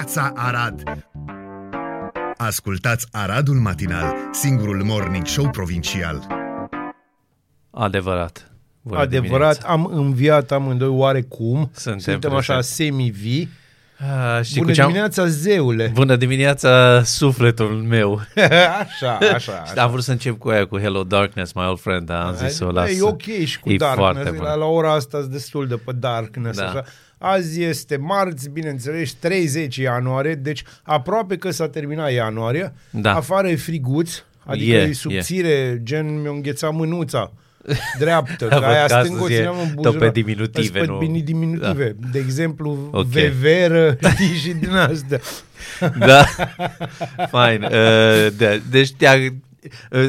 Neața Arad! Ascultați Aradul Matinal, singurul morning show provincial. Adevărat. Bună Adevărat, dimineața. am înviat amândoi oarecum. Suntem Suntem așa prezenți. semi-vii. Ah, știi Bună cu ce am... dimineața, zeule! Bună dimineața, sufletul meu. așa, așa, așa. Am vrut să încep cu aia, cu Hello Darkness, my old friend, dar am zis să o Bă, las. E ok și cu E Darkness, foarte la, bun. la ora asta sunt destul de pe Darkness. Da. Așa. Azi este marți, bineînțeles, 30 ianuarie, deci aproape că s-a terminat ianuarie. Da. Afară e friguț, adică E, e, subțire, gen mi-a înghețat mânuța dreaptă, Văd că aia că stângă o astăzi e țineam în tot buzunar. pe diminutive, Sunt pe nu? bini- diminutive. De exemplu, Ok. veveră, știi, și din astea. Da, fine. Uh, da. Deci te uh,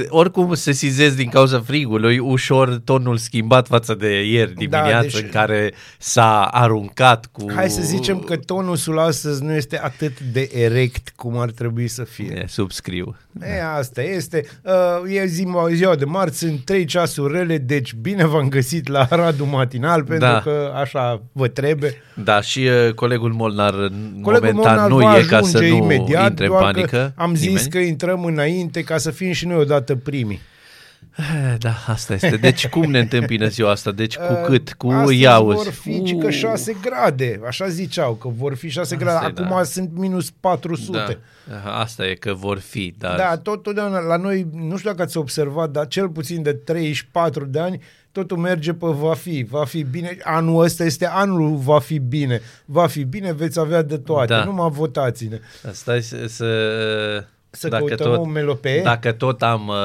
oricum se sizez din cauza frigului, ușor tonul schimbat față de ieri dimineață Da, deci- în care s-a aruncat cu... Hai să zicem că tonusul astăzi nu este atât de erect cum ar trebui să fie. E, subscriu. E, asta este. Uh, e zi, ziua de marți, sunt 3 ceasuri rele, deci bine v-am găsit la Radu Matinal, pentru Da. că așa vă trebuie. Da, și uh, colegul Molnar în Colegul momentan Molnar nu va e ca să ajunge nu imediat, intre în doar panică. că am zis nimeni. că intrăm înainte ca să fim și noi odată primii. Eh, Da, asta este. Deci cum ne întâmpină ziua asta? Deci cu Uh, cât? Cu Astăzi iauzi? vor fi cică 6 grade, așa ziceau, că vor fi 6 grade. Asta e, Acum da. sunt minus 400. Da, asta e că vor fi, dar... Da, tot totdeauna la noi, nu știu dacă ați observat, dar cel puțin de 34 de ani, totul merge pe va fi, va fi bine. Anul ăsta este anul va fi bine. Va fi bine, veți avea de toate. Da. Numai votați-ne. Stai să... Să, Să căutăm o melopee? Dacă tot am... Uh,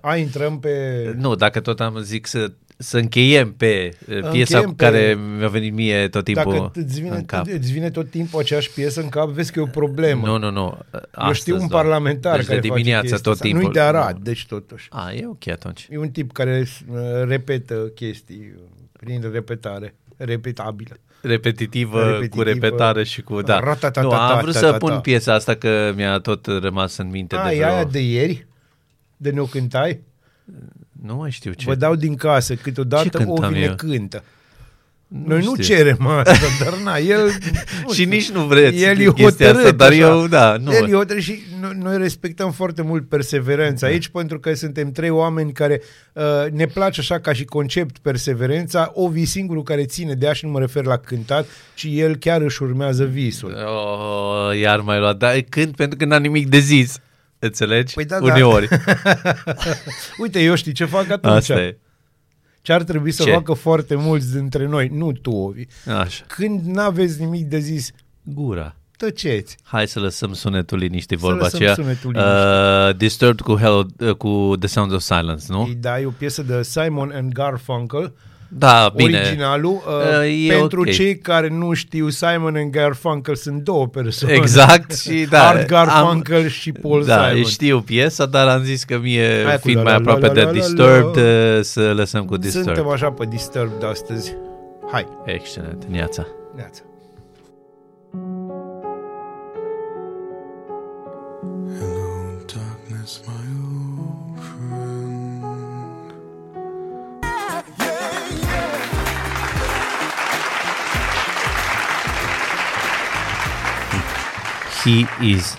A, intrăm pe... nu, dacă tot am, zic să, să încheiem pe uh, piesa Încheiem cu pe- care mi-a venit mie tot timpul Dacă îți vine, în cap. îți vine tot timpul aceeași piesă în cap, vezi că e o problemă. Nu, nu, nu. Eu Astăzi, știu un doar. parlamentar deci care de face dimineața chestia tot asta. timpul. Nu-i de Arad, deci totuși. A, e ok atunci. E un tip care uh, repetă chestii uh, prin repetare, repetabilă. Repetitivă, Repetitivă. cu repetare și cu... Da. Ratatatata, Nu, am vrut să tatata. pun piesa asta că mi-a tot rămas în minte A, de e vreo... aia de ieri? De ne-o cântai? Nu mai știu ce. Vă dau din casă, Ce câteodată o cântam vine eu? cântă. Noi nu știu. cerem asta, dar na, el... nu Și știu. nici nu vreți El e chestia asta, hotărât, dar așa. eu, da, nu. El e hotărât și noi, noi respectăm foarte mult perseverența aici pentru că suntem trei oameni care uh, ne place așa ca și concept perseverența. Ovi singurul care ține de ea și nu mă refer la cântat, ci el chiar își urmează visul. Oh, iar mai luat. Dar când, pentru că n-am nimic de zis. Înțelegi? Păi da, da. Uneori. Uite, eu știi ce fac atunci. Asta e. Ce ar trebui să Ce? facă foarte mulți dintre noi, nu tu, Ovi. Așa. Când n-aveți nimic de zis, Gura. tăceți. Hai să lăsăm sunetul liniștii, Să vorba lăsăm aceea. sunetul Uh, Disturbed cu, Hello, uh, cu The Sounds of Silence, nu? E, Da, e o piesă de Simon and Garfunkel, Da, bine. originalul. Uh, Uh, e pentru ok. cei care nu știu, Simon and Garfunkel sunt două persoane. Exact și da. Art Garfunkel și Paul da, Simon. știu piesa, dar am zis că mie, Hai cu fiind la, mai la, aproape la, de la, la, la. Disturbed, uh, să lăsăm cu Disturbed. Suntem așa pe Disturbed astăzi. Hai, Excelent, Neața. neața. He is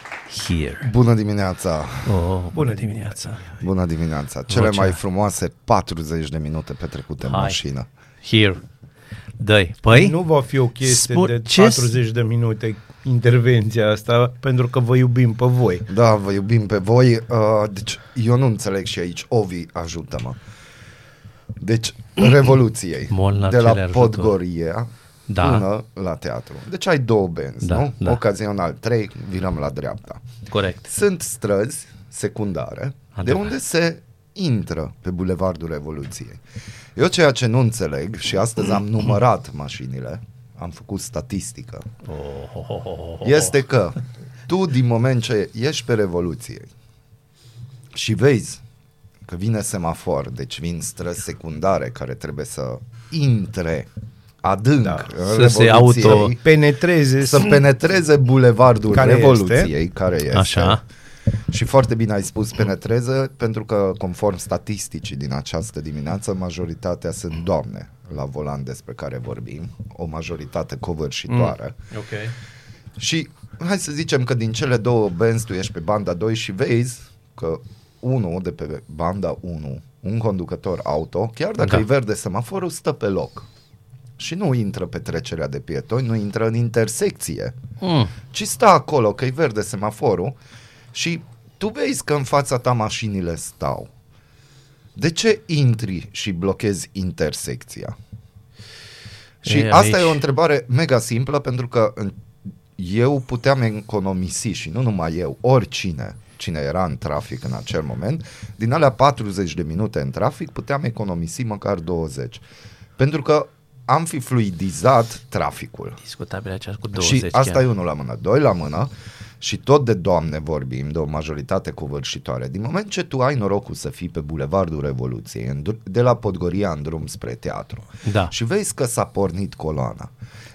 here. Bună dimineața! Oh, bună dimineața. Bună dimineața! Cele Vocea. mai frumoase 40 de minute petrecute în Hai. mașină. Here. Dă-i. Păi? Nu va fi o chestie Spun- de ce- 40 de minute intervenția asta, pentru că vă iubim pe voi. Da, vă iubim pe voi. Uh, deci, eu nu înțeleg și aici. Ovi, ajută-mă. Deci, Revoluției. Molnar de ce la le ajută? Podgoria Da. până la teatru. Deci ai două benzi, Da, nu? da. Ocazional trei, virăm la dreapta. Corect. Sunt străzi secundare de Adevărat. unde se intră pe Bulevardul Revoluției. Eu ceea ce nu înțeleg și astăzi am numărat mașinile, am făcut statistică, este că tu din moment ce ești pe Revoluție și vezi că vine semafor, deci vin străzi secundare care trebuie să intre adânc Da. în Să se Revoluției, auto- Penetreze să penetreze bulevardul Care Revoluției, este. care este. Așa. Și foarte bine ai spus penetreze, pentru că conform statisticii din această dimineață, majoritatea sunt doamne la volan despre care vorbim, o majoritate covârșitoare. Ok. Și hai să zicem că din cele două benzi tu ești pe banda 2 și vezi că unul de pe banda 1, un conducător auto, chiar dacă Da. e verde semaforul, stă pe loc. Și nu intră pe trecerea de pietoni, nu intră în intersecție, Mm. ci stă acolo că e verde semaforul și tu vezi că în fața ta mașinile stau. De ce intri și blochezi intersecția? Și E, asta aici- e o întrebare mega simplă pentru că în- eu puteam economisi și nu numai eu, oricine cine era în trafic în acel moment, din alea 40 de minute în trafic puteam economisi măcar 20. Pentru că am fi fluidizat traficul. Discutabil aceasta cu 20 Și asta chiar. e unul la mână. Doi la mână și tot de doamne vorbim, de o majoritate covârșitoare. Din moment ce tu ai norocul să fii pe Bulevardul Revoluției, în dr- de la Podgoria în drum spre teatru, Da. și vezi că s-a pornit coloana,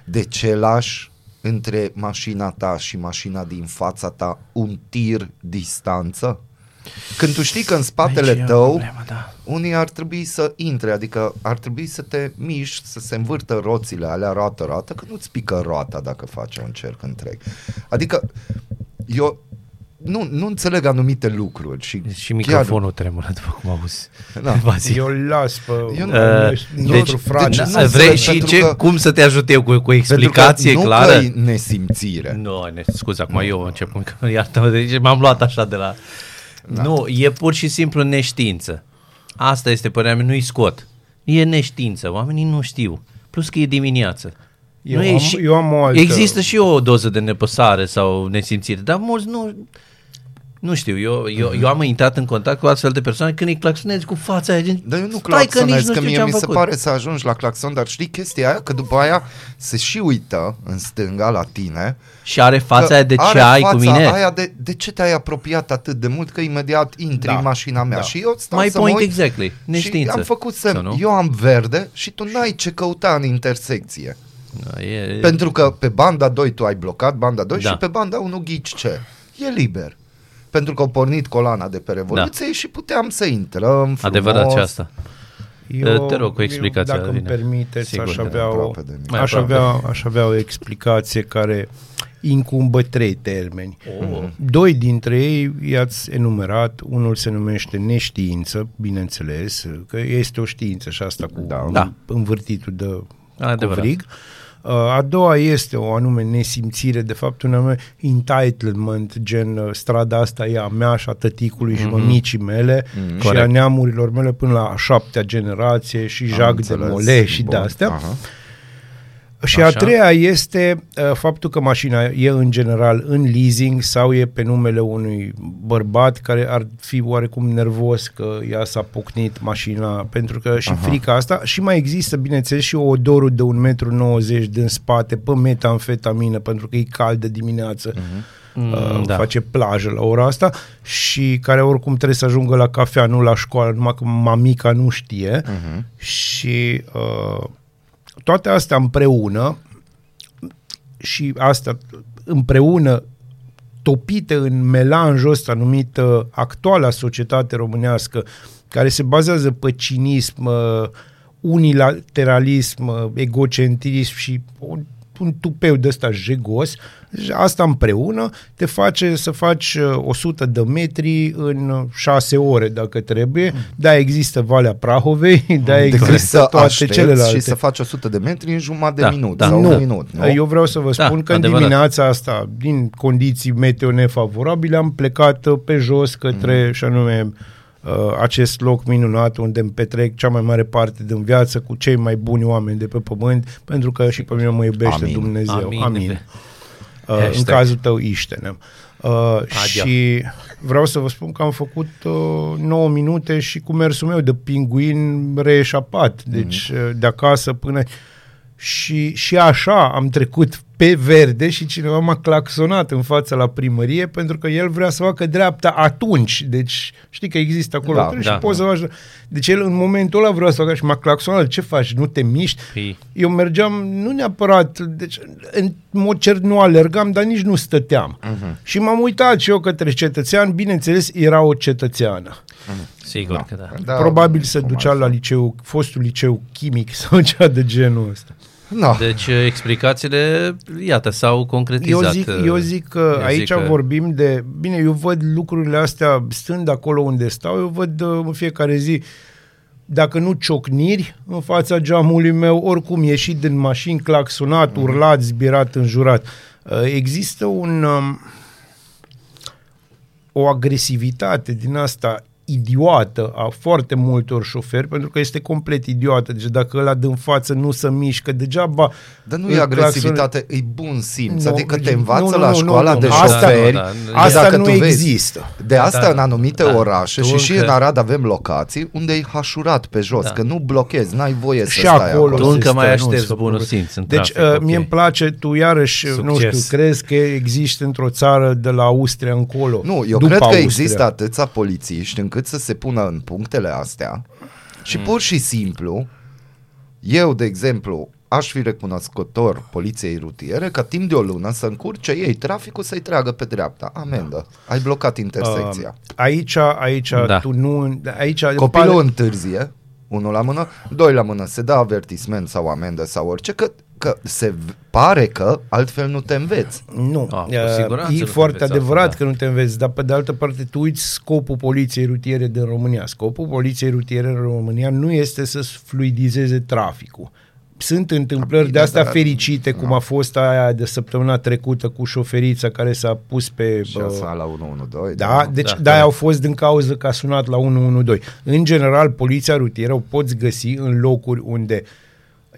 de ce lași între mașina ta și mașina din fața ta un tir distanță? Când tu știi că în spatele Aici e o tău problemă, da. unii ar trebui să intre, adică ar trebui să te miști, să se învârtă roțile alea roată-roată, că nu-ți pică roata dacă faci un cerc întreg. Adică eu nu, nu înțeleg anumite lucruri și, Și microfonul tremură, după cum auzi. Da. Va zi. Eu îl las pe Eu nu- uh, deci- nostru frate. deci Da, nu vrei înțeleg, și pentru ce, că- cum să te ajut eu cu, cu Pentru explicație că nu clară? că e nesimțire. Nu, ne, scuze, acum eu încep, că iartă deci m-am luat așa de la... Da. Nu, e pur și simplu neștiință. Asta este părerea mea, nu-i scot. E neștiință, oamenii nu știu. Plus că e dimineață. Eu nu e am- și, eu am o altă- Există și o doză de nepăsare sau nesimțire, dar mulți nu... Nu știu, eu, eu, eu am intrat în contact cu astfel de persoane când îi claxonezi cu fața aia, gen, Dar eu nu stai că nici claxonez, nu că știu mie ce am mi se făcut. pare să ajungi la claxon, dar știi chestia aia? Că după aia se și uită în stânga la tine Și are fața că aia de ce are ai fața cu mine. Aia de, de ce te-ai apropiat atât de mult că imediat intri Da. în mașina mea Da. și eu stau My să mă point uit exactly. și Neștiință. am făcut Sau semn, nu? eu am verde și tu n-ai ce căuta în intersecție. Da, e, Pentru că pe banda 2 tu ai blocat banda 2 Da. și pe banda 1 ghici ce? E liber. Pentru că au pornit coloana de pe Revoluție Da. și puteam să intrăm frumos. Adevărat și asta. Eu, Te rog cu explicația, Eu, dacă îmi Adine. permiteți, Sigur, aș te avea, o, aproape de mine. Mai aș, aproape. avea, aș avea o explicație care incumbă trei termeni. Oh. Doi dintre ei i-ați enumerat, unul se numește neștiință, bineînțeles, că este o știință și asta cu Da. Da. învârtitul de Adevărat. covrig. Uh, A doua este o anume nesimțire, de fapt un anume entitlement, gen uh, strada asta e a mea și a tăticului și mămicii mele și a Mhm. Corect. neamurilor mele până la a șaptea generație și Am jac de înțeles. mole și de Bun. astea. Aha. Și Așa. a treia este uh, faptul că mașina e în general în leasing sau e pe numele unui bărbat care ar fi oarecum nervos că ea s-a pocnit mașina, pentru că și Aha. frica asta și mai există, bineînțeles, și odorul de 1,90 m din spate pe metamfetamină, pentru că e cald de dimineață. Mm, Uh, da. face plajă la ora asta și care oricum trebuie să ajungă la cafea, nu la școală, numai că mamica nu știe Mhm. și uh, toate astea împreună și asta împreună topite în melanjul ăsta numit uh, actuala societate românească, care se bazează pe cinism, uh, unilateralism, uh, egocentrism și un, un tupeu de ăsta jegos, deci asta împreună te face să faci uh, 100 de metri în 6 ore dacă trebuie. Da, există Valea Prahovei, da, Decât există să toate aștepți celelalte. și să faci 100 de metri în jumătate Da, de minut da. sau nu. un minut. Nu? Eu vreau să vă Da, spun că în adevărat. dimineața asta, din condiții meteo nefavorabile, am plecat uh, pe jos către, Mhm. și anume, uh, acest loc minunat unde îmi petrec cea mai mare parte din viață cu cei mai buni oameni de pe pământ, pentru că și pe mine mă iubește Amin. Dumnezeu. Amin. Amin. Uh, în Hashtag. cazul tău, Iștenem. Uh, Adia. și vreau să vă spun că am făcut uh, 9 minute și cu mersul meu de pinguin reeșapat, deci uh, de acasă până... Și, și așa am trecut pe verde și cineva m-a claxonat în fața la primărie pentru că el vrea să facă dreapta atunci. Deci știi că există acolo Da, da, și da. poți să faci... Deci el în momentul ăla vrea să facă și m-a claxonat. Ce faci? Nu te miști? Păi, Eu mergeam, nu neapărat, deci în mod cert nu alergam, dar nici nu stăteam. Uh-huh. Și m-am uitat și eu către cetățean, bineînțeles, era o cetățeană. sigur că da. Da, Probabil se cum ducea ar la fi. liceu, fostul liceu chimic sau cea de genul ăsta. No. Deci uh, explicațiile, iată, s-au concretizat. Eu zic, uh, eu zic că eu aici zic că- vorbim de... Bine, eu văd lucrurile astea stând acolo unde stau, eu văd uh, în fiecare zi dacă nu ciocniri în fața geamului meu, oricum ieșit din mașini, claxonat, Mhm. urlat, zbirat, înjurat. Uh, Există un, um, o agresivitate din asta idiotă a foarte multor șoferi, pentru că este complet idiotă. Deci dacă ăla din față nu se mișcă, degeaba... Dar nu îl e agresivitate, e bun simț. Nu, adică te nu, învață nu, la nu, școala nu, de nu. Asta- șoferi. da, că Asta dacă nu tu vezi- există. De asta Da, în anumite da. orașe Tu și și încă- în Arad avem locații unde e hașurat pe jos, Da. că nu blochezi, n-ai voie să și stai acolo. Tu se încă mai stă, aștepți nu, să bunul povesti. simț în Deci, trafic, uh, ok. mie îmi place, tu iarăși, nu Succes. știu, crezi că există într-o țară de la Austria încolo. Nu, eu după cred că Austria. există atâția polițiști încât să se pună în punctele astea și Mm. pur și simplu, eu, de exemplu, aș fi recunoscător poliției rutiere ca timp de o lună să încurce ei traficul să-i treagă pe dreapta. Amendă. Ai blocat intersecția. Uh, aici, aici, Da. tu nu... Aici, îmi Copilul pare- întârzie, unul la mână, doi la mână, se dă avertisment sau amendă sau orice, că, că se v- pare că altfel nu te înveți. Nu, Ah, cu uh, siguranță nu e te foarte înveți adevărat altfel, că nu te înveți, dar pe de altă parte tu uiți scopul poliției rutiere din România. Scopul poliției rutiere în România nu este să fluidizeze traficul. Sunt întâmplări Bine, de astea dar- fericite, cum a fost aia de săptămâna trecută cu șoferița care s-a pus pe... Și uh, asta la 112. Da, deci Da, da, de-aia corect. au fost din cauza că a sunat la 112. În general, poliția rutieră o poți găsi în locuri unde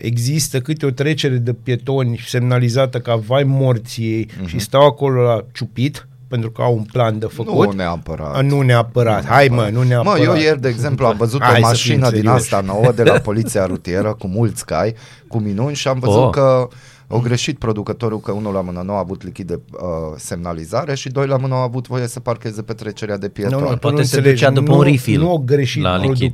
există câte o trecere de pietoni semnalizată ca vai morții ei Mhm. și stau acolo la ciupit pentru că au un plan de făcut. Nu neapărat. A, nu neapărat. Hai mă, nu neapărat. Mă, eu ieri, de exemplu, am văzut Hai o să mașină fim din serioși. asta nouă de la poliția rutieră cu mulți cai, cu minuni și am văzut Oh. că au greșit producătorul că unul la mână nu a avut lichid de uh, semnalizare și doi la mână au avut voie să parcheze pe trecerea de pietoni. Nu, nu, tu Poate nu se înțelegi. ducea după nu, un refill Nu a greșit la lichid.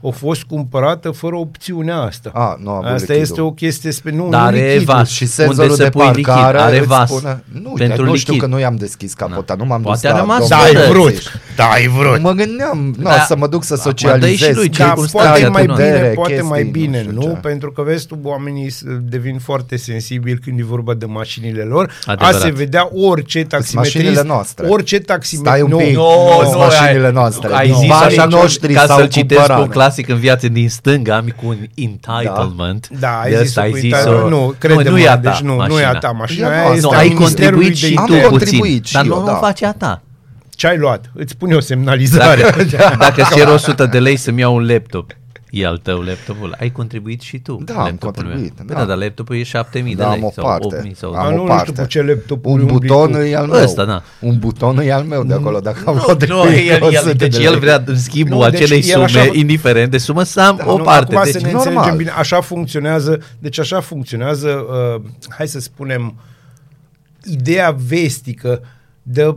Producătorul. A fost cumpărată fără opțiunea asta. A, nu a avut Asta lichidul. este o chestie spe... Nu, Dar nu are lichidul. vas. Și senzorul Unde să de pui lichid? parcare Are îți vas. spune... Nu, Pentru nu știu lichid. că nu i-am deschis capota, nu m-am Poate dus a la rămas domnul Da, ai Bă, vrut. polițist. Da, ai vrut. Mă gândeam, nu, Da. să mă duc să Acum, socializez. dă-i și lui Da, circunstanțe poate mai atenuante. bine, Bere, poate mai chestii, bine, nu nu? știu ce. Pentru că vezi tu, oamenii s- devin foarte sensibili când e vorba de mașinile lor. Adevărat. A se vedea orice taximetrist, mașinile noastre. orice Stai taximetrist. un pic. No, Nu, no, mașinile ai- noastre. Ai Nu. zis Banii așa noștri ca s-au să-l citesc cumpărat. un clasic în viață din stânga, mi cu un entitlement. Da, ai De zis ăsta ai cu zis Italia. Nu, crede nu, nu e a ta deci nu, nu e mașina. a ta mașina. E a aia noastră. este Nu, a ai Ministerului contribuit de și Am tu Interne. puțin, contribuit și dar eu, nu, da. nu face a ta. Ce ai luat? Îți pune o semnalizare. Dacă, dacă îți cer 100 de lei să-mi iau un laptop, e al tău laptopul. Ai contribuit și tu. Da, în am laptopul contribuit, Meu. da. Păi da, dar laptopul e 7000 de Da, am lei o sau parte. 8000 sau... Am Dar o nu parte. știu cu ce laptop Un umbli buton tu. e al meu. Ăsta, da. Un buton e al meu de acolo. Dacă am luat de Nu, pe el, 100 el, de deci lei. el vrea în schimbul Nu, deci acelei el sume, așa- indiferent de sumă, să am o Nu, parte. Acum Deci, să ne normal. înțelegem bine, așa funcționează, deci așa funcționează, uh, hai să spunem, ideea vestică de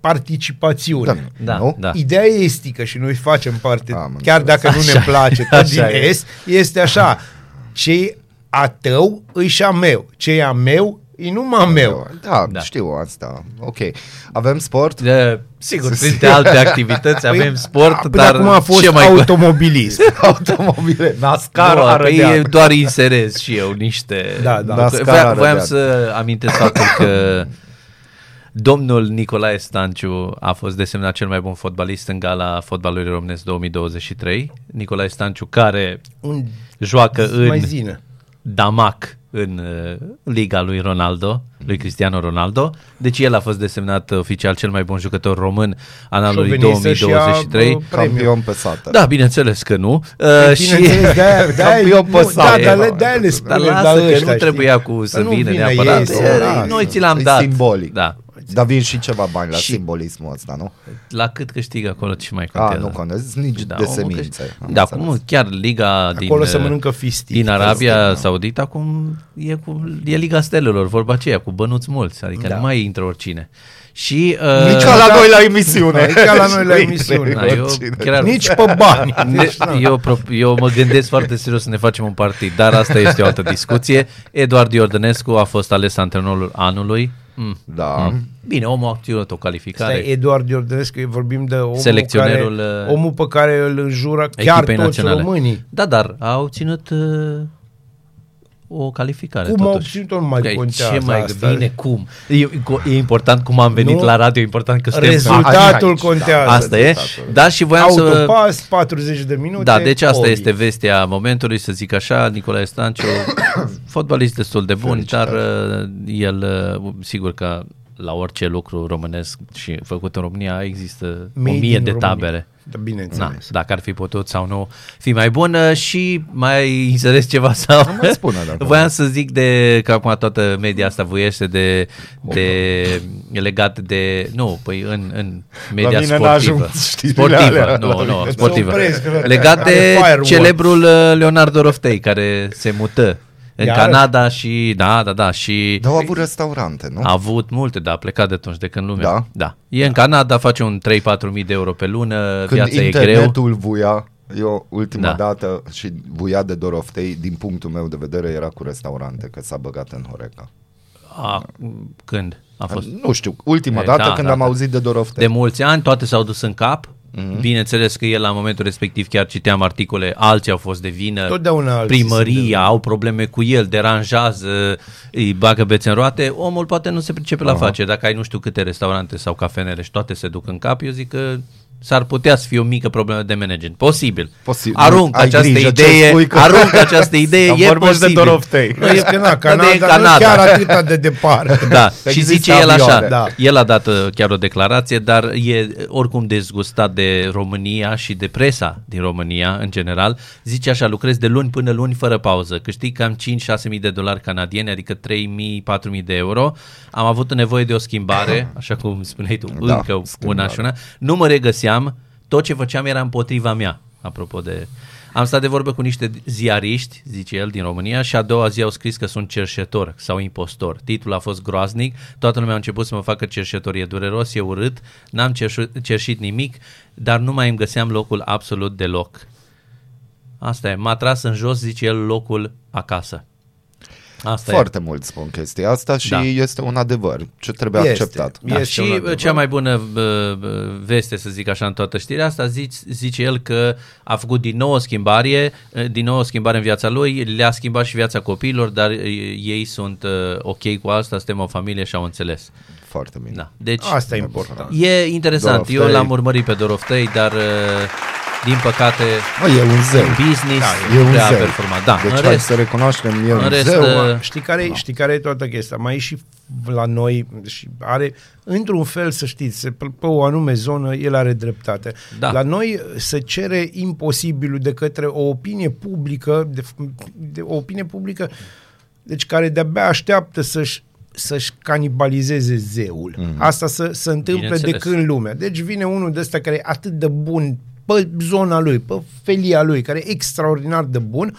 participațiune. Da, Da, nu? da. Ideea estică și noi facem parte, Am chiar înțeles. dacă nu ne Așa place e, tot din așa e. est, este așa, ce a tău își și a meu, ce e a meu e numai a meu. Da, Da. da, știu asta. Ok. Avem sport? De, sigur, printre alte activități avem sport, Până dar acum a fost ce mai... automobilism. Automobile. NASCAR Nu, are păi de doar inserez și eu niște... Da, da. NASCAR Voia- are Voiam de să amintesc faptul că domnul Nicolae Stanciu a fost desemnat cel mai bun fotbalist în gala fotbalului românesc 2023. Nicolae Stanciu care Un joacă în mai zină. Damac în uh, liga lui Ronaldo, lui Cristiano Ronaldo. Deci el a fost desemnat oficial cel mai bun jucător român an Și-o anului venit să-și ia, 2023. bă, premiu. Campion pe sată. Da, bineînțeles că nu. Uh, Bineînțeles, de-aia, de-aia, Campion pe nu, da, sate, dar le, bă. de-aia le Dar spune lasă la că ăștia, nu știi? trebuia cu să Că nu vină vine neapărat. ei, E, lasă. Noi ți l-am E dat. simbolic. Da. Dar vin și ceva bani la Și- simbolismul ăsta, nu? La cât câștigă acolo ce mai A, contează? nu contează nici de omul semințe. câș- am Da, înțeles. acum chiar liga din, Acolo se uh, mănâncă fistic. din Arabia da. Saudită acum e, cu, e Liga Stelelor, vorba aceea, cu bănuți mulți, adică Da. nu mai intră oricine. Și, uh, Nici ca la noi la emisiune. Nici ca la noi la emisiune. Da, eu chiar Nici pe bani. Ne, eu, pro- eu mă gândesc foarte serios să ne facem un partid, dar asta este o altă discuție. Eduard Iordănescu a fost ales antrenorul anului. Mm. Da. Bine, omul a obținut o Stai, calificare. Eduard Iordănescu, vorbim de omul, Selecționerul, care, uh, omul pe care îl înjură chiar echipei toți naționale. românii. Da, dar a obținut uh, o calificare Cum au totuși. obținut-o nu mai Că contează Ce mai asta. bine, cum? E, e important cum am venit Nu. la radio, e important că suntem... Rezultatul aici, da. contează. Asta e. rezultatul. Da, și voiam să... Autopas, 40 de minute. Da, deci asta Ovi. este vestea momentului, să zic așa, Nicolae Stanciu, fotbalist destul de bun, dar uh, el, uh, sigur că la orice lucru românesc și făcut în România există Made o mie in de România. tabere. Da, bineînțeles. Na, dacă ar fi putut sau nu fi mai bună și mai înțeles ceva sau... Nu mai spune, dacă- Voiam să zic de că acum toată media asta voiește de, de legat de... Nu, păi în, în media mine n-a sportivă. ajuns știrile Sportivă, alea. nu, La nu, mine- sportivă. Se opresc, frate. Legat Are de fireworks. celebrul uh, Leonardo Roftei care se mută în Iar? Canada și... Da, da, da, și... Dar au avut restaurante, nu? A avut multe, dar a plecat de atunci de când lumea. Da? da. E în Canada, face un 3-4 mii de euro pe lună, Când viața e greu. internetul vuia, eu ultima Da. dată și vuia de Doroftei, din punctul meu de vedere, era cu restaurante, că s-a băgat în Horeca. A, când a fost? Nu știu, ultima E, dată da, când da, am da. auzit de Doroftei. De mulți ani, toate s-au dus în cap. Mhm. Mm-hmm. Bineînțeles că el la momentul respectiv chiar citeam articole, alții au fost de vină, Totdeauna alții sunt de primăria, vină. au probleme cu el, deranjează, îi bagă bețe în roate, omul poate nu se pricepe la afaceri. Dacă ai nu știu câte restaurante sau cafenele și toate se duc în cap, eu zic că s-ar putea să fie o mică problemă de management. Posibil. Posibil. Arunc Ai această grijă ce idee, spui că- arunc această idee, Că e vorbești de posibil. Doroftei. Nu, Vezi că na, Canada, e în nu chiar atât de departe. Da, și Există zice el așa, avioane. da. el a dat uh, chiar o declarație, dar e oricum dezgustat de România și de presa din România în general. Zice așa, lucrez de luni până luni fără pauză, câștig cam 5-6 mii de dolari canadieni, adică 3 mii, 4 mii de euro. Am avut nevoie de o schimbare, așa cum spuneai tu, Da, încă una schimbare. și una. Nu mă regăseam, tot ce făceam era împotriva mea, apropo de... Am stat de vorbă cu niște ziariști, zice el, din România și a doua zi au scris că sunt cerșetor sau impostor. Titlul a fost groaznic, toată lumea a început să mă facă cerșetor, e dureros, e urât, n-am cerșu- cerșit nimic, dar nu mai îmi găseam locul absolut deloc. Asta e, m-a tras în jos, zice el, locul acasă. Asta e. Foarte mult spun chestia asta și Da. este un adevăr ce trebuie Este. acceptat. Da, Este un și adevăr. cea mai bună bă, bă, veste, să zic așa, în toată știrea asta, zice, zice el că a făcut din nou o schimbare, eh, din nou o schimbare în viața lui, le-a schimbat și viața copiilor, dar eh, ei sunt eh, ok cu asta, suntem o familie și au înțeles. Foarte bine. Da. Deci Asta e important. e interesant. Doroftei. Eu l-am urmărit pe Doroftei, dar eh, din păcate Mă, e un zeu. în business E nu un prea a zeu. performat. Da, deci în hai rest, să recunoaștem, e în un rest, zeu. uh, Știi care, știi care e toată chestia? Mai e și la noi și are, într-un fel să știți, pe, pe o anume zonă el are dreptate. Da. La noi se cere imposibilul de către o opinie publică, de, de o opinie publică, deci care de-abia așteaptă să-și să-și canibalizeze zeul. Mm. Asta să se întâmple de Bineînțeles. când lumea. Deci vine unul de ăsta care e atât de bun pe zona lui, pe felia lui, care e extraordinar de bun,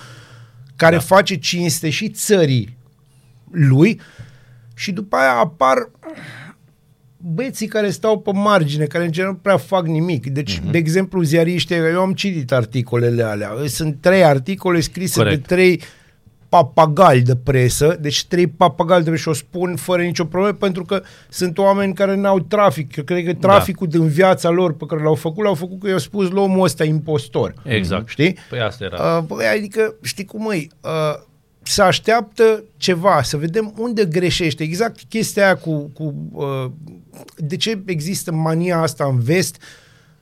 care da. face cinste și țării lui și după aia apar băieții care stau pe margine, care în general nu prea fac nimic. Deci, uh-huh. de exemplu, ziariștii, eu am citit articolele alea. Sunt trei articole scrise Corect. de trei papagali de presă, deci trei papagali de presă și o spun fără nicio problemă pentru că sunt oameni care n-au trafic. Eu cred că traficul da. din viața lor pe care l-au făcut, l-au făcut că i-au spus la omul ăsta impostor. Exact. Știi? Păi asta era. Uh, băi, adică, știi cum e, uh, să așteaptă ceva, să vedem unde greșește. Exact chestia aia cu, cu uh, de ce există mania asta în vest,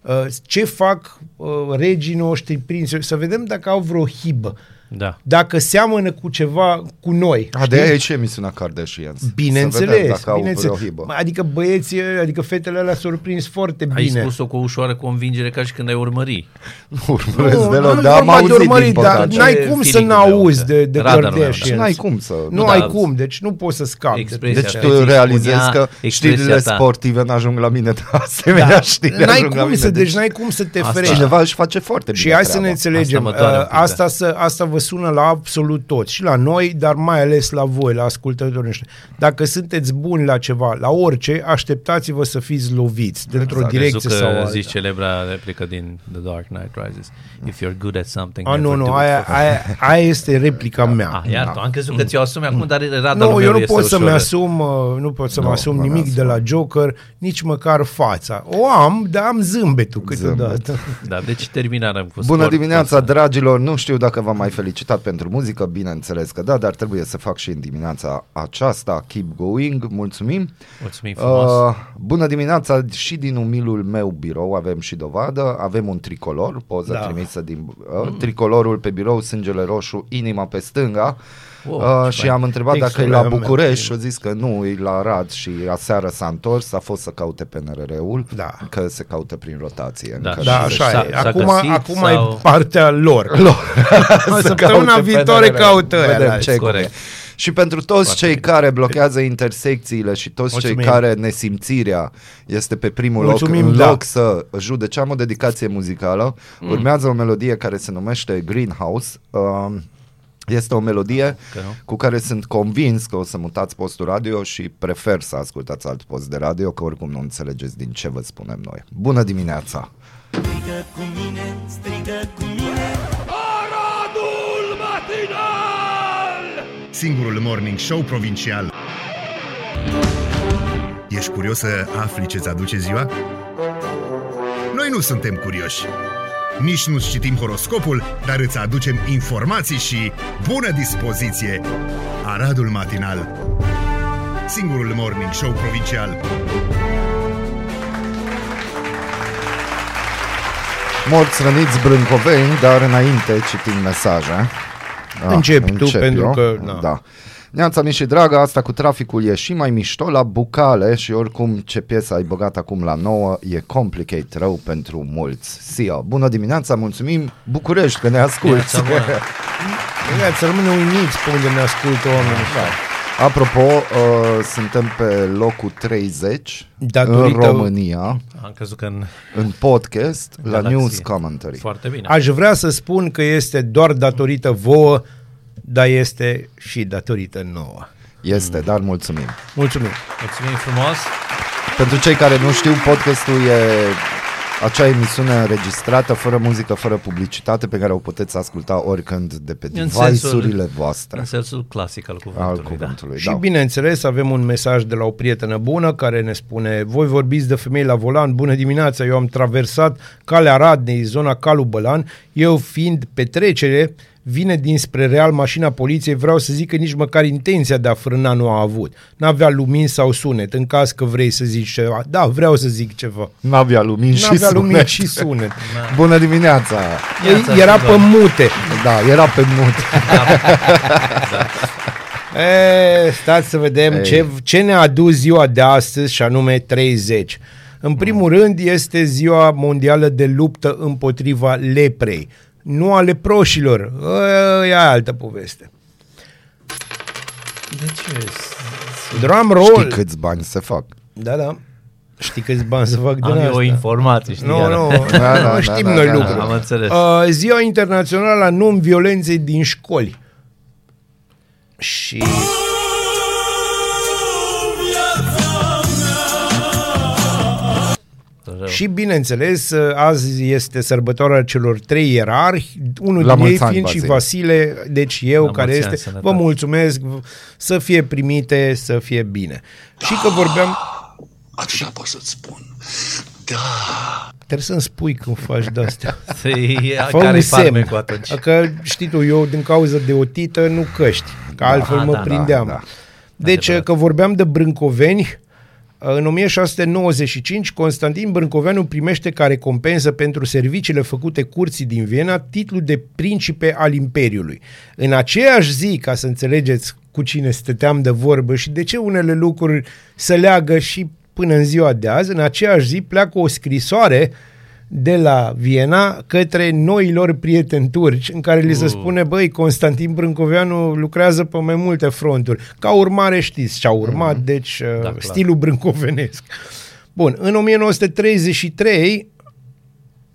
uh, ce fac uh, regii noștri, prinți, să vedem dacă au vreo hibă. Da. Dacă seamănă cu ceva cu noi. A, de aia e și emisiunea Kardashians. Să vedem Bineînțeles, dacă au bineînțeles. vreo hibă. Adică băieții, adică fetele alea s-au prins foarte Ai bine. spus-o cu o ușoară convingere ca și când ai urmări. Nu urmăresc Nu, deloc, nu-i dar am vorba de auzit urmărit, din dar păcate. n-ai Ce cum să feeling-ul meu, n-auzi că de, de radarul meu, Kardashians. Și n-ai cum să... Nu, da, ai cum, deci nu poți să scapi. Expresia Deci ta. tu Spunea realizezi că expresia știrile ta. sportive n-ajung la mine, dar asemenea Da. știri N-ai ajung la cum mine. să, deci n-ai cum să te Asta- ferești. Cineva își face foarte bine Și hai să treaba. ne înțelegem, Asta mă doare un uh, pic, da. asta, să, asta vă sună la absolut toți, și la noi, dar mai ales la voi, la ascultătorii noștri. Dacă sunteți buni la ceva, la orice, așteptați-vă să fiți loviți, dintr-o Exact. direcție Crezut că sau alta. zici celebra replică din The Dark Knight Rises. If you're good at something, A, nu, never nu, do it aia, for- aia, aia este replica mea. Ah, iar tu, am crezut că ți-o asumi acum, dar radarul Nu, meu eu nu este pot să-mi ușor. asum, uh, nu pot să-mi Nu, asum nu nimic mi-asum. de la Joker, nici măcar fața. O am, dar am zâmbetul câteodată. Da, deci terminarăm cu Bună sport. dimineața, dragilor! Nu știu dacă v-am mai felicitat pentru muzică, bineînțeles că da, dar trebuie să fac și în dimineața aceasta. Keep going, mulțumim. Mulțumim frumos. Uh, bună dimineața și din umilul meu birou, avem și dovadă, avem un tricolor, poză Da. da. trimisă din uh, tricolorul pe birou, sângele roșu, inima pe stânga. Wow, uh, ce și fain. am întrebat dacă e Textul la meu, București și meu. a zis că nu, e la Arad și aseară s-a întors, a fost să caute PNRR-ul, Da. că se caută prin rotație. Da. încă Da, nu așa S-a- e. s-a Acum, găsit acum sau- e partea lor. Săptămâna caute viitoare PNRR. caută Vedem ăia. ce corect. corect. Și pentru toți cei care blochează intersecțiile și toți Mulțumim. cei care nesimțirea este pe primul Mulțumim, loc, în da. loc să judece, am o dedicație muzicală. Mm. Urmează o melodie care se numește Greenhouse. Um, este o melodie Că nu? cu care sunt convins că o să mutați postul radio și prefer să ascultați alt post de radio, că oricum nu înțelegeți din ce vă spunem noi. Bună dimineața! Strigă cu mine, strigă cu mine Singurul morning show provincial. Ești curios să afli ce-ți aduce ziua? Noi nu suntem curioși. Nici nu citim horoscopul, dar îți aducem informații și bună dispoziție. Aradul Matinal. Singurul morning show provincial. Morți răniți brâncoveni, dar înainte citim mesaje. Da, Începi tu, încep pentru eu. că, na. Da. Neața mi și dragă, asta cu traficul e și mai mișto la bucale și oricum ce piesă ai băgat acum la nouă e complicate rău pentru mulți. Sia, bună dimineața, mulțumim București că ne asculti. Viața bună. Ia, să rămână uimiți pe unde ne ascultă oamenii. Da. Apropo, uh, suntem pe locul 30 Datorită- în România, Am crezut că în... în podcast, la Galaxie. News Commentary. Foarte bine. Aș vrea să spun că este doar datorită vouă, dar este și datorită nouă. Este, dar mulțumim. Mulțumim. Mulțumim frumos. Pentru cei care nu știu, podcastul e acea emisiune înregistrată, fără muzică, fără publicitate, pe care o puteți asculta oricând de pe În device-urile sensul- voastre În sensul clasic al al cuvântului. da. cuvântului. Și bineînțeles avem un mesaj de la o prietenă bună care ne spune Voi vorbiți de femei la volan, bună dimineața, eu am traversat calea Radnei, zona Calu Bălan, eu fiind pe trecere, vine dinspre Real mașina poliției, vreau să zic că nici măcar intenția de a frâna nu a avut. N-avea lumini sau sunet, în caz că vrei să zici ceva. Da, vreau să zic ceva. N-avea lumini și N-avea sunet. lumini și sunet. Bună dimineața! Viața Ei, era și pe mute. Da, era pe mut. E, stați să vedem Ei. ce, ce ne-a adus ziua de astăzi și anume 30. În primul rând este ziua mondială de luptă împotriva leprei. Nu a leproșilor. E altă poveste. De ce? Drum roll. Știi câți bani se fac? Da, da. Știi câți bani să fac din Am eu asta? o informație, știi? Nu, iară. nu, Da, da, nu da, știm da, noi da, lucruri. Am înțeles. Uh, ziua internațională a non-violenței din școli. Și... Rău. Și bineînțeles, azi este sărbătoarea celor trei ierarhi, unul La din ei mulți ani, fiind și Vasile. Vasile, deci eu La care mulți ani, este, sănătate. vă mulțumesc, să fie primite, să fie bine. Și că vorbeam, Atâta pot să-ți spun. Da. trebuie să-mi spui când faci de-astea. Ia, Fă care un e semn. farmecul atunci? Că știi tu, eu din cauza de o tită nu căști, că altfel da, mă da, prindeam. da, da. Deci Adevărat. că vorbeam de brâncoveni, în 1695 Constantin Brâncoveanu primește ca recompensă pentru serviciile făcute curții din Viena titlul de principe al Imperiului. În aceeași zi, ca să înțelegeți cu cine stăteam de vorbă și de ce unele lucruri se leagă și până în ziua de azi, în aceeași zi pleacă o scrisoare de la Viena către noilor prieteni turci în care li se spune, băi, Constantin Brâncoveanu lucrează pe mai multe fronturi. Ca urmare știți ce a urmat, deci uh, clar. stilul brâncovenesc. Bun, în 1933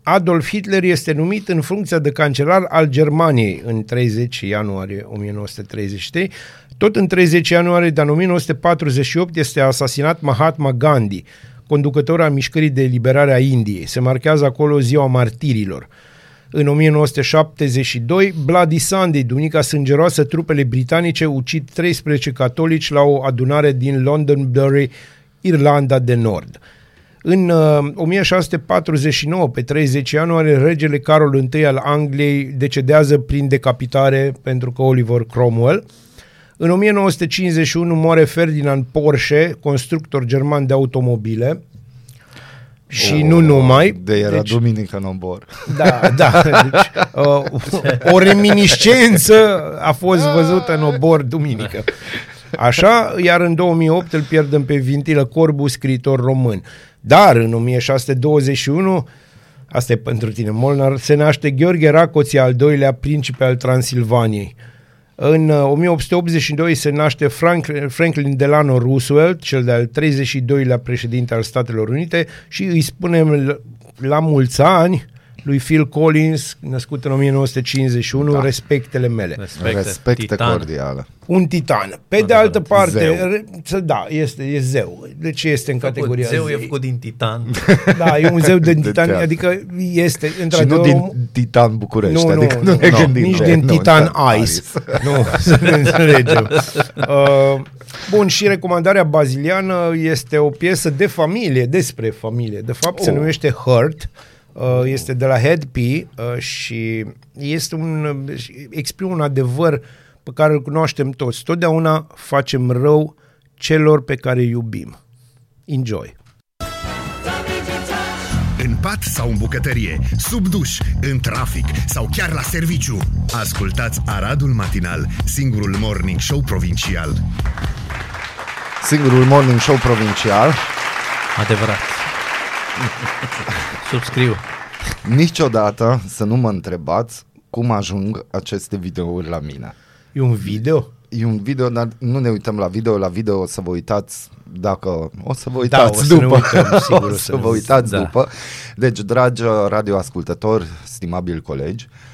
Adolf Hitler este numit în funcția de cancelar al Germaniei în 30 ianuarie 1933. Tot în 30 ianuarie de 1948 este asasinat Mahatma Gandhi, conducător al mișcării de eliberare a Indiei. Se marchează acolo ziua martirilor. În 1972, Bloody Sunday, Dunica Sângeroasă, trupele britanice ucid 13 catolici la o adunare din Londonderry, Irlanda de Nord. În uh, 1649, pe 30 ianuarie, regele Carol I al Angliei decedează prin decapitare pentru că Oliver Cromwell. În 1951 moare Ferdinand Porsche, constructor german de automobile. Și oh, nu numai. De era deci, Duminică în obor. Da, da. Deci, uh, o reminiscență a fost văzută în obor duminică. Așa, iar în 2008 îl pierdem pe Vintilă Corbu, scriitor român. Dar în 1621, asta e pentru tine, Molnar, se naște Gheorghe Racoții, al doilea principe al Transilvaniei. În 1882 se naște Frank, Franklin Delano Roosevelt, cel de-al 32-lea președinte al Statelor Unite și îi spunem la mulți ani lui Phil Collins, născut în 1951, da. respectele mele. Respecte, Respecte titan. cordiale. Un titan. Pe de altă parte, zeu. da, este e zeu. Deci este în făcut, categoria zeu. Zeu e făcut din titan. Da, e un zeu de titan, de adică este Și nu din titan București, nu, adică nu, nu, ne nu, gândim. Nici din nu, titan ice. nu, să ne înțelegem. Uh, Bun, și recomandarea baziliană este o piesă de familie, despre familie. De fapt, oh. se numește Hurt. Uh, este de la Head P uh, și este un, exprimă un adevăr pe care îl cunoaștem toți. Totdeauna facem rău celor pe care îi iubim. Enjoy! În pat sau în bucătărie, sub duș, în trafic sau chiar la serviciu. Ascultați Aradul Matinal, singurul morning show provincial. Singurul morning show provincial. Adevărat. Subscriu. Niciodată să nu mă întrebați cum ajung aceste videouri la mine. E un video? E un video, dar nu ne uităm la video. La video o să vă uitați dacă o să vă uitați da, o să după. Uităm, sigur, o să vă uitați da. după. Deci, dragi radioascultători, stimabili colegi, uh,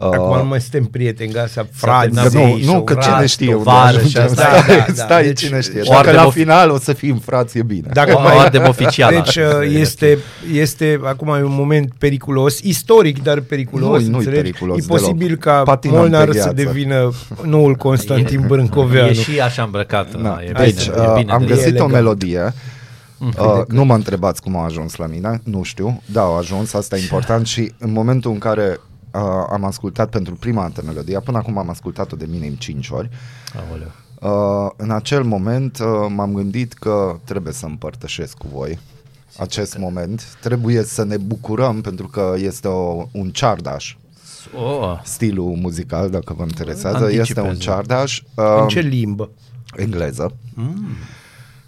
Acum nu mai suntem prieteni, gata, frați. Nu, nu, că cine știe unde ajungem. Da, da, da, Stai, deci, cine știe. Dacă la final o să fim frați, e bine. Dacă mai ardem oficial. Deci este, este acum e un moment periculos, istoric, dar periculos. Nu, nu periculos E posibil ca Patinăm Molnar să devină noul Constantin Brâncoveanu. E și așa îmbrăcat. Da. Deci, am găsit o melodie Uh, nu mă întrebați cum a ajuns la mine, nu știu. Da, a ajuns, asta e important și în momentul în care uh, am ascultat pentru prima dată melodia, până acum am ascultat-o de minim 5 ori. Uh, în acel moment uh, m-am gândit că trebuie să împărtășesc cu voi acest moment. Trebuie să ne bucurăm pentru că este o, un ciardaș oh. stilul muzical, dacă vă interesează. Anticipez. Este un ciardaș. Uh, în ce limbă? Engleză. Mm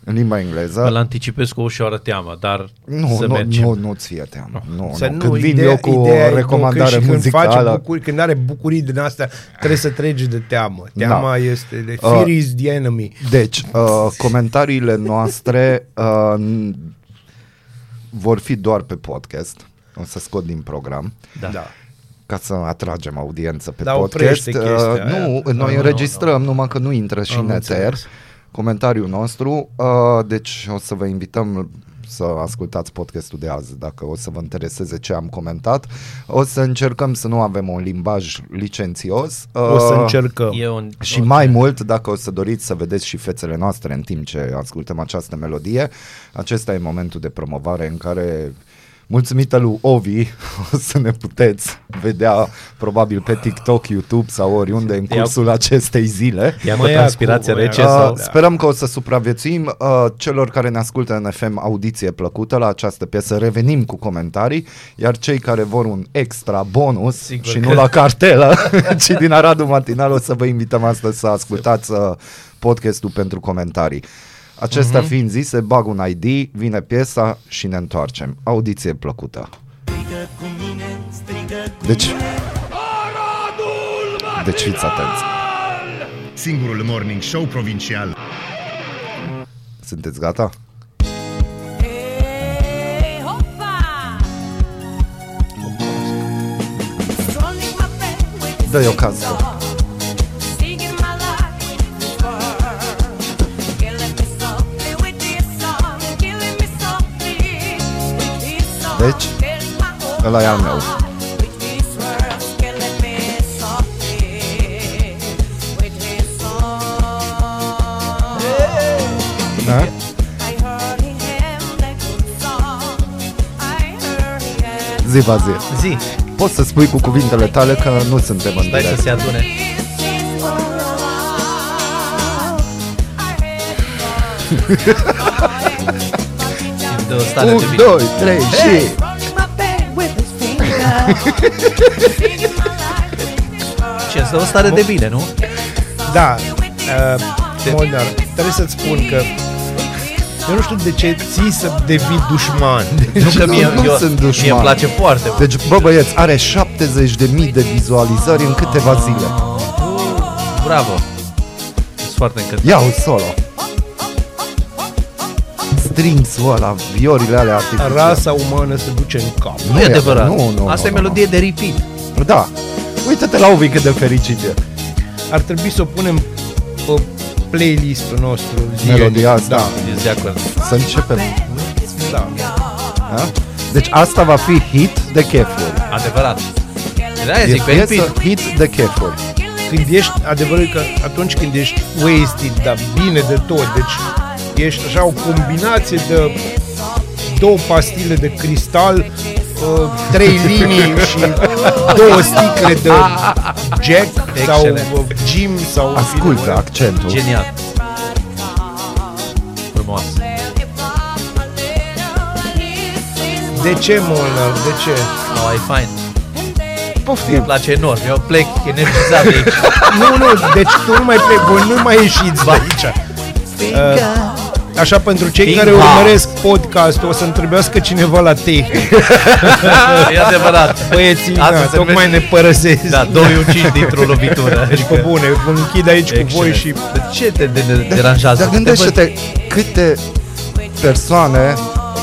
în limba engleză. Îl anticipez cu o ușoară teamă, dar nu, să nu, mergem. Nu, nu ți fie teamă. Nu, să nu. Când vin ideea, eu cu o recomandare când muzicală... Când, face bucuri, când are bucurii din astea, trebuie să treci de teamă. Teama da. este de fear uh, is the enemy. Deci, uh, comentariile noastre uh, vor fi doar pe podcast. O să scot din program. Da. da ca să atragem audiență pe da, podcast. Uh, nu, aia. noi no, înregistrăm, no, no. numai că nu intră și Am în eter comentariul nostru. Uh, deci o să vă invităm să ascultați podcastul de azi dacă o să vă intereseze ce am comentat. O să încercăm să nu avem un limbaj licențios. O să uh, încercăm. E un, și okay. mai mult, dacă o să doriți să vedeți și fețele noastre în timp ce ascultăm această melodie, acesta e momentul de promovare în care mulțumită lui Ovi, o să ne puteți vedea probabil pe TikTok, YouTube sau oriunde în cursul Ia, acestei zile. Ia cu transpirație rece. Uh, sau... Sperăm că o să supraviețuim. Uh, celor care ne ascultă în FM audiție plăcută la această piesă, revenim cu comentarii, iar cei care vor un extra bonus Sigur și că... nu la cartelă, ci din Aradul Matinal, o să vă invităm astăzi să ascultați uh, podcastul pentru comentarii. Acesta uh-huh. fiind zise, bag un ID, vine piesa și ne întoarcem. Audiție plăcută. Deci... Deci fiți atenți. Singurul morning show provincial. Sunteți gata? Dă-i o cază. Deci, ăla e al meu. Da? Zi, va zi. Zi, Poți să spui cu cuvintele tale că nu suntem în stai să direct. se adune. Îmi dă o stare de 1, bine. 2, 3 și... Ce, să o stare de bine, nu? Da, uh, Molnar, trebuie să-ți spun că eu nu știu de ce ții să devii dușman. Nu că Nu, mie, nu eu, sunt mie dușman. îmi place foarte mult. Deci, bă băieți, are 70.000 de vizualizări în câteva zile. Bravo. Sunt foarte încântat. Ia un solo. Strings-ul ăla, viorile alea artificiale. Rasa umană se duce în cap. Nu e e- adevărat. nu, nu, Asta nu, e nu, melodie de repeat. Da. Uite-te la Ovi cât de fericit e. Ar trebui să o punem pe playlistul nostru. zilnic. Melodia asta. Da, Ești de acord. Să începem. da. Da? Deci asta va fi hit de chefuri. Adevărat. De aia E zic, pe piesă repeat. hit de chefuri. Când ești, adevărul e că atunci când ești wasted, dar bine de tot, deci ești așa o combinație de două pastile de cristal, uh, trei linii și două sticle de Jack sau Excelent. uh, Jim sau Ascultă accentul. Genial. Frumos. De ce, Molnar? De ce? Oh, e fain. Poftim. Îmi place enorm. Eu plec energizat de aici. Nu, nu, deci tu nu mai pleci, voi nu mai ieșiți de aici. Uh, Așa, pentru cei King care House. urmăresc podcastul, o să-mi trebuiască cineva la tehnic. e adevărat. Băieții, Asta da, se tocmai vede- ne părăsesc. Da, doi uciși dintr-o lovitură. Deci, pe bune, vă închid aici cu voi și... De ce te de, de, deranjează? Dar Te gândește-te câte persoane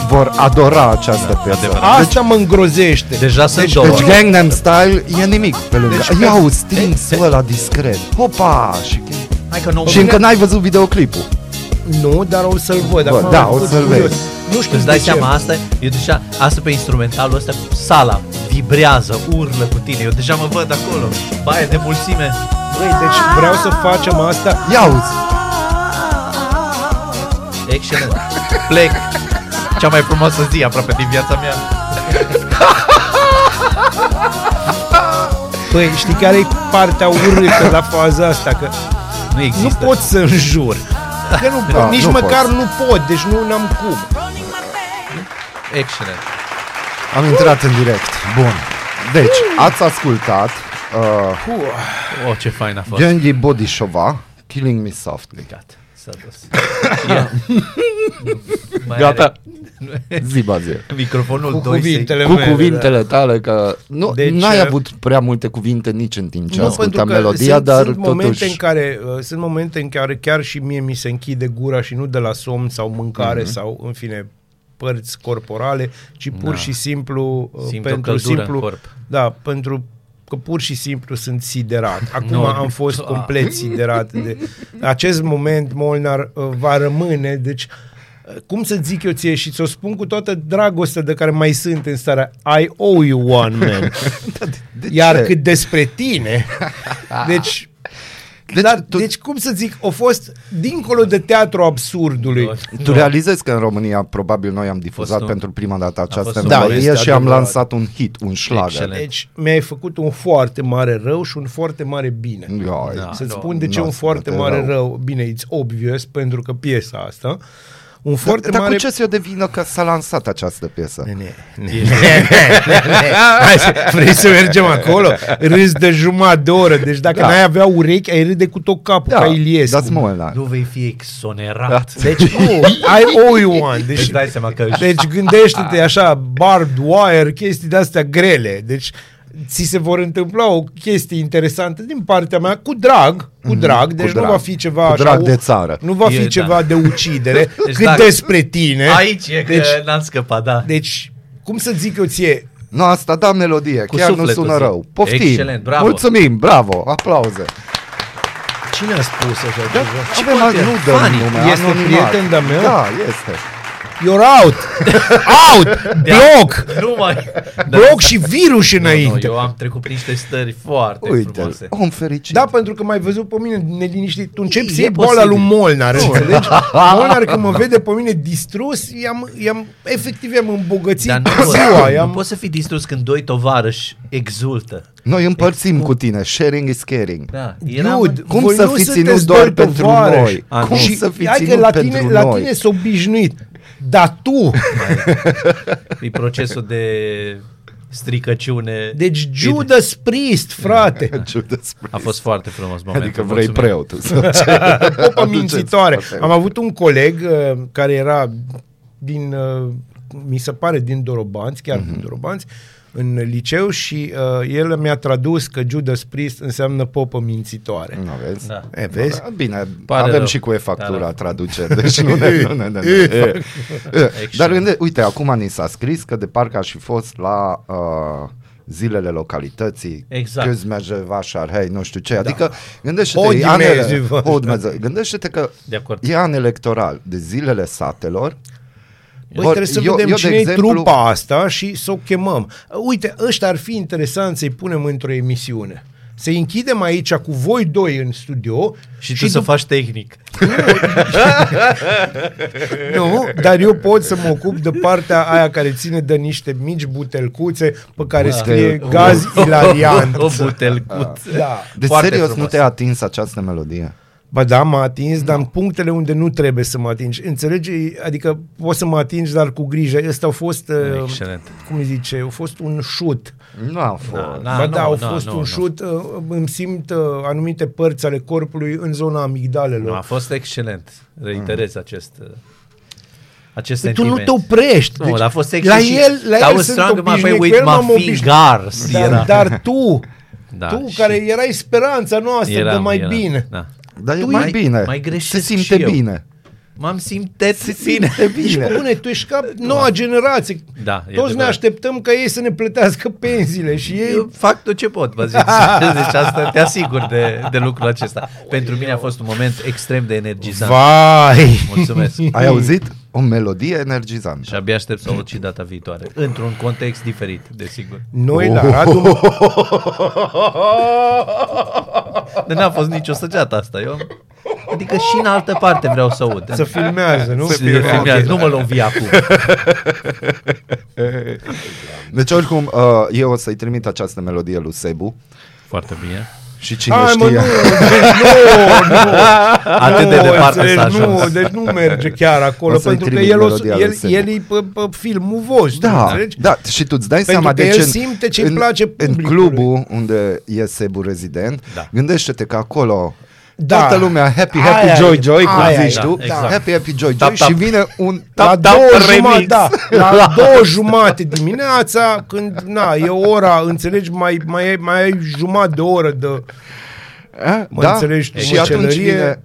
vor adora această piesă. Adevărat. Asta mă îngrozește. văd. Deja sunt Deci- două. Deci Gangnam Style e nimic pe lângă. Deci, Deci, Ia o strings ăla discret. Hopa! Și, Hai că nu și încă n-ai văzut videoclipul. Nu, dar o să-l văd. Bă, Acum da, am o fost să-l curios. vezi. Nu știu Îți de dai ce. seama, asta, eu deja, asta pe instrumentalul ăsta, sala vibrează, urlă cu tine, eu deja mă văd acolo, baie de mulțime. Băi, deci vreau să facem asta. Ia uzi! Excelent. Plec. Cea mai frumoasă zi aproape din viața mea. Băi, știi care e partea urâtă la faza asta? Că Nu nu există. pot să înjur. Că nu pot, Da, nici nu măcar poți. nu pot, deci nu am cum. Excelent. Am intrat în direct. Bun. Deci, ați ascultat uh, Oh, ce fain a fost. Gheonghi Bodishova, Killing Me Softly. Gata, s-a dus. Ia. Mai Gata. are Zi, Bazil. Microfonul Cu 2 cuvintele Cu mele, cuvintele tale, că nu, Deci, deci, n-ai uh, avut prea multe cuvinte nici în timp ce Nu, ascultam pentru că melodia, sunt, dar sunt momente totuși... în care uh, sunt momente în care chiar și mie mi se închide gura și nu de la somn sau mâncare Mhm. mm-hmm. sau în fine părți corporale, ci pur Da. și simplu uh, Simt o pentru căldură în simplu corp. da, pentru că pur și simplu sunt siderat. Acum Nu. am fost complet siderat de acest moment Molnar uh, va rămâne, deci uh, cum să zic eu ție și ți-o spun cu toată dragostea de care mai sunt în starea I owe you one, man. De Iar ce? cât despre tine, deci... Deci, dar, tu... deci, cum să zic, a fost dincolo de teatru absurdului. Tu realizezi că în România probabil noi am difuzat fost un- pentru prima dată fost această un- Da, melodie este și am adevărat. lansat un hit, un șlagăr. Excelent. Deci, mi-ai făcut un foarte mare rău și un foarte mare bine. Ioi. Da. Să-ți nu, spun de ce n-o un să foarte te mare rău. rău. Bine, it's obvious, pentru că piesa asta, un Dar, foarte dar mare... cu ce se o devină că s-a lansat această piesă? Ne, ne, ne. Hai să, vrei să mergem acolo? Râzi de jumătate de oră. Deci dacă Da. n-ai avea urechi, ai râde cu tot capul Da, ca Iliescu. dați mă la. Nu vei fi exonerat. Deci nu, I owe you one. Deci, Deci dai seama că deci gândește-te așa, barbed wire, chestii de-astea grele. Deci ți se vor întâmpla o chestie interesantă din partea mea, cu drag, cu drag, deci Mhm, cu nu drag. va fi ceva Cu așa, drag o- de țară. Nu va fi E, ceva da. de ucidere, Deci cât dacă- despre tine. aici e că deci, n-am scăpat, da. deci, cum să zic eu ție, Nu, asta da melodie, Cu chiar nu sufletul, sună zi. rău. Poftim. Excelent, bravo. Mulțumim, bravo, aplauze. cine a spus așa ceva? Avem, poate? nu dăm Fani. nume, Este anonimat. prieten de-a meu? Da, este. You're out! Out! Bloc! Nu mai... Bloc și virus Nu, nu, înainte. eu am trecut prin niște stări foarte Uite, frumoase. om fericit. Da, pentru că m-ai văzut pe mine neliniștit. Tu începi să E iei boala lui posibil. Molnar, înțelegi? Molnar când mă vede pe mine distrus, i-am, i-am, efectiv i-am îmbogățit Dar nu, ziua. poți, I-am, nu poți să fii distrus când doi tovarăși exultă. Noi împărțim cu tine. Sharing is caring. Da, Dude, Cum voi să nu fi sunteți ținut doar doi pentru tovarăși. noi? A, Cum nu. și să fi hai că ținut la pentru tine, la noi? tine s-a obișnuit. Dar tu, e procesul de stricăciune. deci Judas Priest, frate, Judas A fost foarte frumos momentul. Adică vrei mulțumim. preotul. popă mințitoare. Aduceți, Am avut un coleg uh, care era din, uh, mi se pare, din Dorobanți, chiar din Dorobanți, în liceu și uh, el mi-a tradus că Judas Priest înseamnă popă mințitoare. Nu vezi? Da. E, vezi? Da, Bine, Pare avem rău. și cu e-factura Da, da. traducere, deci nu ne... Nu, ne, nu, ne, e, e. Dar gânde, uite, acum ni s-a scris că de parcă aș fi fost la uh, zilele localității, Exact. Közmezővásár, hei, nu știu ce, adică gândește-te, Odi e anele, Mezővásár. Odi Mező- gândește-te că De acord. e an electoral de zilele satelor, Băi, Vor- trebuie să eu- vedem eu, de cine e exemplu- trupa asta și să o chemăm. Uite, ăștia ar fi interesant să-i punem într-o emisiune. Să-i închidem aici cu voi doi în studio Și tu să după- faci tehnic. Nu, dar eu pot să mă ocup de partea aia care ține de niște mici butelcuțe pe care scrie gaz ilarian. O butelcuță. Da. de Foarte serios frumos. nu te-a atins această melodie? Ba da, m-a atins, dar în punctele unde nu trebuie să mă atingi. Înțelegi? Adică poți să mă atingi, dar cu grijă. Ăsta a fost, uh, Excelent. cum îi zice, a fost un shoot. Nu a fost. Da, Da, ba nu, da, au nu, fost nu, un nu. shoot, uh, îmi simt uh, anumite părți ale corpului în zona amigdalelor. Nu, a fost excelent. Reiterez acest uh, acest Păi tu nu sentiment. te oprești. Nu, dar a fost sexy la și el, la I el was sunt strong in my obișnuit, way cu with el my m-am obișnuit. fingers. Dar, Era. dar tu, Da, tu și care erai speranța noastră de eram, mai eram, bine. Da. Dar e Tu mai ai- bine, mai se greșesc simte și eu. bine. M-am simțit Se bine. simte Ești bine. bune, tu ești ca noua generație. Da, e Toți ne adevărat. așteptăm ca ei să ne plătească pensiile și ei... Eu fac tot ce pot, vă zic. Deci asta te asigur de, de lucrul acesta. Pentru mine a fost un moment extrem de energizant. Vai! Mulțumesc. Ai auzit? O melodie energizantă. Și abia aștept să o aud și data viitoare. Într-un context diferit, desigur. Noi Oh. la Radu... Dar n-a fost nicio săgeată asta. Eu... Adică și în altă parte vreau să aud. să filmează, nu? Se filmează. Nu mă lovi acum. Deci oricum, uh, eu o să-i trimit această melodie lui Sebu Foarte bine. Și cine Hai, mă, știe... nu, deci nu, nu. Atât de Nu, departe înțelegi, s-a ajuns. Nu, deci nu merge chiar acolo, O să-i pentru că trimit el, o, melodia lui el, Sebu. el e pe, pe filmul vostru, Da, înțelegi? da, și tu îți dai Pentru seama că de el ce simte ce-i în, place în publicului. clubul unde e Sebu rezident, Da. gândește-te că acolo Da. toată lumea happy, Aia happy, e, joy, joy, cum aia zici e, tu, da, exact. happy, happy, joy, Tap, joy tap. și vine un La Tap, tap, două, remix. jumate, da, la două jumate dimineața, când na, e ora, înțelegi, mai, mai, mai ai jumătate de oră de... A, Mă da? înțelegi tu, și mă, atunci celărie. vine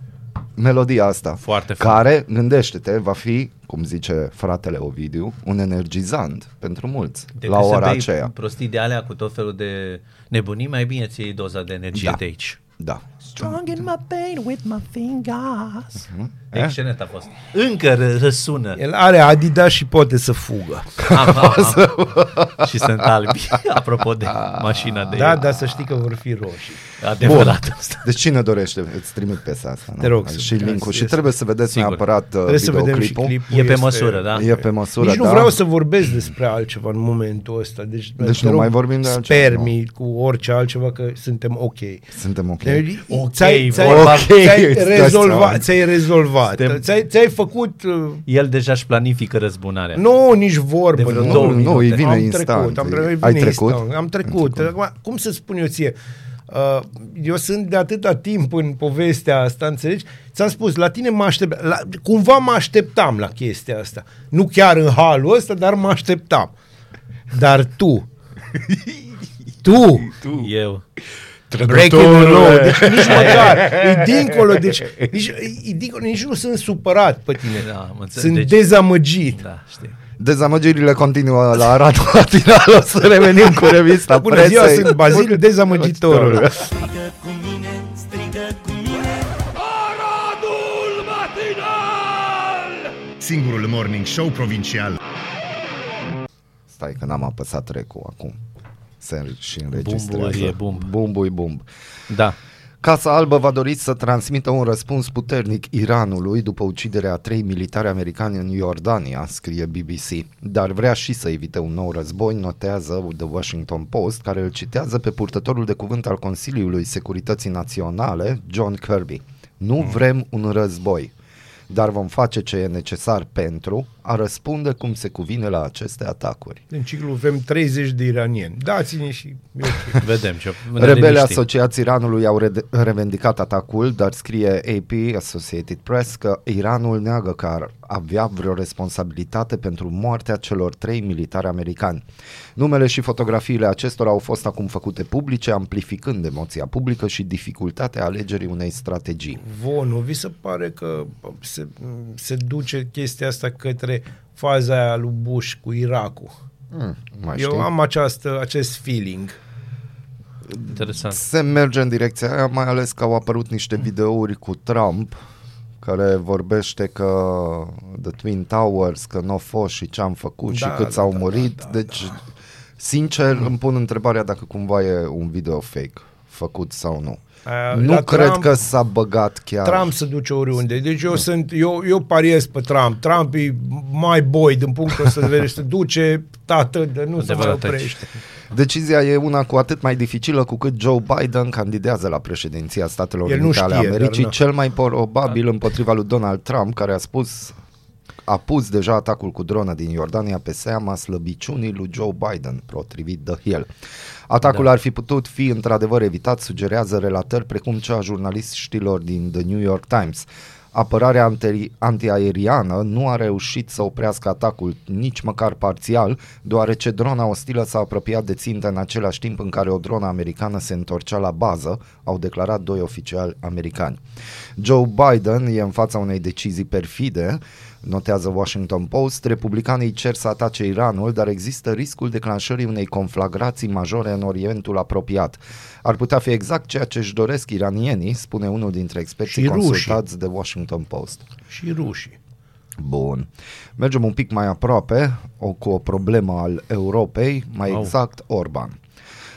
melodia asta, Foarte fain. care, gândește-te, va fi, cum zice fratele Ovidiu, un energizant pentru mulți De la când să ora bei aceea. prostii de alea cu tot felul de nebunii, mai bine ți iei doza de energie Da. de aici. Da. Strong in my pain with my fingers. Mhm. Excelent a fost. Încă ră- răsună. El are Adidas și poate să fugă. Am, am, am. și sunt albi. Apropo de mașina de Da, el. dar să știi că vor fi roșii. Adevărat asta. Deci cine dorește, îți trimit piesa asta. nu? Te rog să- Și link-ul. Și este- trebuie să vedeți Sigur. neapărat uh, Trebuie să vedem și videoclipul. clipul. E pe este- măsură, da? E pe măsură, Nici nu da. vreau să vorbesc despre altceva în momentul ăsta. Deci, Deci te nu rog, mai vorbim de altceva, Spermi cu orice altceva că suntem ok. Suntem ok. Deci, Ok, ți-ai, ți-ai, vorba- ți-ai, îți dai rezolvat, seama. ți-ai rezolvat. Suntem- Ți-ai, ți-ai făcut... uh, El deja își planifică răzbunarea. Nu, nici vorbă. De vreo nu, două nu, minute. îi vine am instant. trecut, am trecut, Ai vine trecut? Instant, am trecut. Acum, cum să spun eu ție? Uh, eu sunt de atâta timp în povestea asta, înțelegi? Ți-am spus, la tine mă aștept, la, cumva mă așteptam la chestia asta. Nu chiar în halul ăsta, dar mă așteptam. Dar tu, tu, Eu. Breaking the law, deci nici măcar, e dincolo, deci nici, e dincolo, nici nu sunt supărat pe tine. Da, am înțeles. Sunt Deci- dezamăgit. Da, știi. Dezamăgirile continuă la Radu Matinal. O să revenim cu revista Bună presei. ziua, sunt Bazil Dezamăgitorul. Strigă cu mine, strigă cu mine Si singurul morning show provincial. Stai că n-am apăsat recu acum. Se și înregistrează. Bumbu, e bumb. Bumbu-i bumb. Da. Casa Albă va dori să transmită un răspuns puternic Iranului după uciderea a trei militari americani în Iordania, scrie BBC, dar vrea și să evite un nou război, notează The Washington Post, care îl citează pe purtătorul de cuvânt al Consiliului Securității Naționale, John Kirby. Nu vrem un război, dar vom face ce e necesar pentru a răspunde cum se cuvine la aceste atacuri. În ciclu avem 30 de iranieni. Dați-ne și... e ok. Vedem ce. ne Rebele liniștim. asociații Iranului au rede- revendicat atacul, dar scrie AP, Associated Press, că Iranul neagă că ar avea vreo responsabilitate pentru moartea celor trei militari americani. Numele și fotografiile acestora au fost acum făcute publice, amplificând emoția publică și dificultatea alegerii unei strategii. Vo, nu vi se pare că se, se duce chestia asta către faza aia lui Bush cu Irakul? Hmm, mai Eu știi? am această, acest feeling. Interesant. Se merge în direcția aia, mai ales că au apărut niște videouri cu Trump care vorbește că The Twin Towers, că nu au fost și ce am făcut Da, și cât da, s-au da, murit. da, da, deci, sincer, îmi pun întrebarea dacă cumva e un video fake făcut sau nu. Aia, nu la cred Trump- că s-a băgat chiar. Trump se duce oriunde. Deci eu sunt, eu, eu pariez pe Trump. Trump e mai boy din punctul ăsta de vedere. Se duce, tată, de nu se mai Adevărat, oprește. Decizia e una cu atât mai dificilă cu cât Joe Biden candidează la președinția Statelor El nu Unite ale știe, dar Americii, na. cel mai probabil împotriva lui Donald Trump, care a spus a pus deja atacul cu dronă din Iordania pe seama slăbiciunii lui Joe Biden, potrivit The Hill. Atacul Da. ar fi putut fi într-adevăr evitat, sugerează relatări precum cea a jurnaliștilor din The New York Times. Apărarea anti- antiaeriană nu a reușit să oprească atacul nici măcar parțial, deoarece drona ostilă s-a apropiat de țintă în același timp în care o dronă americană se întorcea la bază, au declarat doi oficiali americani. Joe Biden e în fața unei decizii perfide, notează Washington Post, republicanii cer să atace Iranul, dar există riscul declanșării unei conflagrații majore în Orientul apropiat. Ar putea fi exact ceea ce își doresc iranienii, spune unul dintre experții Și rușii. consultați de Washington Post. Și rușii. Bun. Mergem un pic mai aproape, o, cu o problemă al Europei, mai Au. exact Orban.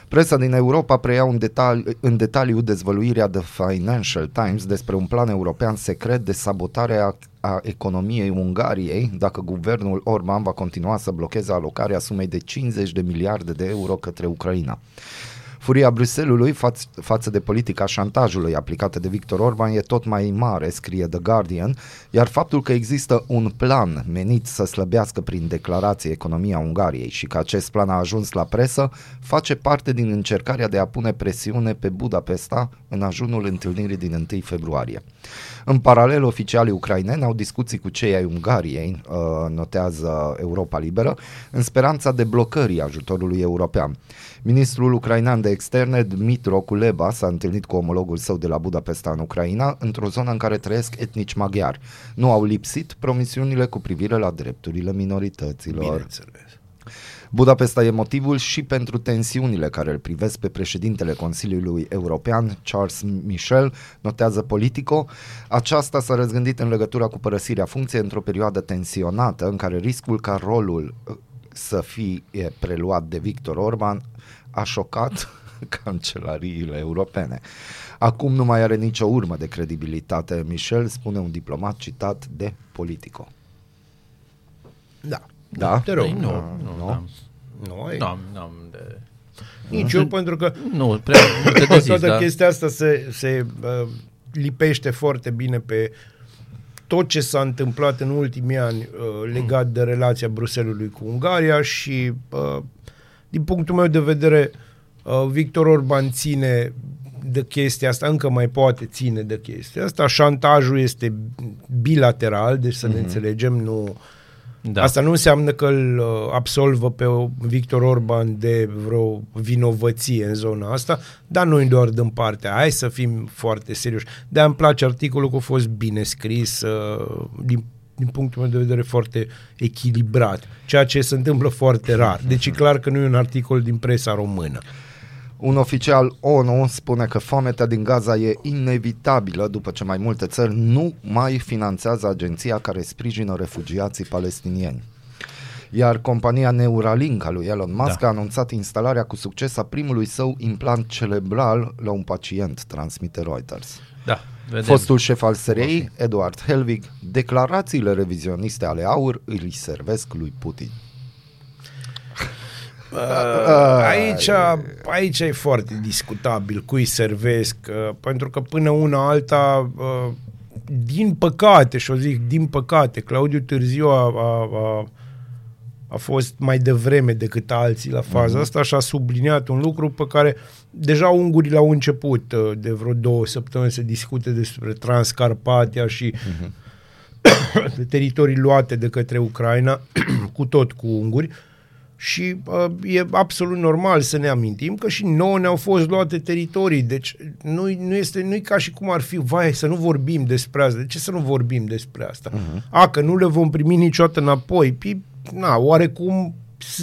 Presa din Europa preia un detali, în detaliu dezvăluirea The Financial Times despre un plan european secret de sabotare a, a economiei Ungariei dacă guvernul Orban va continua să blocheze alocarea sumei de 50 de miliarde de euro către Ucraina. Furia Bruselului faț- față de politica șantajului aplicată de Victor Orban e tot mai mare, scrie The Guardian, iar faptul că există un plan menit să slăbească prin declarație economia Ungariei și că acest plan a ajuns la presă face parte din încercarea de a pune presiune pe Budapesta în ajunul întâlnirii din 1 februarie. În paralel, oficialii ucraineni au discuții cu cei ai Ungariei, uh, notează Europa Liberă, în speranța deblocării ajutorului european. Ministrul ucrainean de externe, Dmitro Kuleba, s-a întâlnit cu omologul său de la Budapesta în Ucraina, într-o zonă în care trăiesc etnici maghiari. Nu au lipsit promisiunile cu privire la drepturile minorităților. Bineînțeles. Budapesta e motivul și pentru tensiunile care îl privesc pe președintele Consiliului European, Charles Michel, notează Politico. Aceasta s-a răzgândit în legătură cu părăsirea funcției într-o perioadă tensionată în care riscul ca rolul uh, să fie preluat de Victor Orban a șocat cancelariile europene. Acum nu mai are nicio urmă de credibilitate, Michel spune un diplomat citat de Politico. Da. Da? Te rog. Păi nu, nu, nu. n-am, Noi? n-am, n-am de... Nici eu, pentru că Nu, prea multe de zis, toată da? chestia asta se, se uh, lipește foarte bine pe tot ce s-a întâmplat în ultimii ani uh, legat de relația Bruselului cu Ungaria și uh, din punctul meu de vedere uh, Victor Orban ține de chestia asta, încă mai poate ține de chestia asta. Șantajul este bilateral, deci să ne înțelegem, nu... Da. Asta nu înseamnă că îl uh, absolvă pe Victor Orban de vreo vinovăție în zona asta, dar noi doar dăm partea. Hai să fim foarte serioși. de îmi place articolul că a fost bine scris, uh, din, din punctul meu de vedere foarte echilibrat, ceea ce se întâmplă foarte rar. Deci e clar că nu e un articol din presa română. Un oficial ONU spune că foametea din Gaza e inevitabilă după ce mai multe țări nu mai finanțează agenția care sprijină refugiații palestinieni. Iar compania Neuralink a lui Elon Musk Da. a anunțat instalarea cu succes a primului său implant cerebral la un pacient, transmite Reuters. Da, vedem. Fostul șef al SRI, Eduard Helvig, declarațiile revizioniste ale AUR îi servesc lui Putin. Uh, aici, aici e foarte discutabil cui servesc, uh, pentru că până una alta, uh, din păcate, și o zic din păcate, Claudiu Târziu a, a, a, a fost mai devreme decât alții la faza asta și a subliniat un lucru pe care deja ungurii l-au început uh, de vreo două săptămâni să discute despre Transcarpatia și de teritorii luate de către Ucraina, cu tot cu unguri, și uh, e absolut normal să ne amintim că și nouă ne-au fost luate teritorii, deci nu, nu este nu ca și cum ar fi, vai, să nu vorbim despre asta. De ce să nu vorbim despre asta? Uh-huh. A, că nu le vom primi niciodată înapoi. Pi, na, oarecum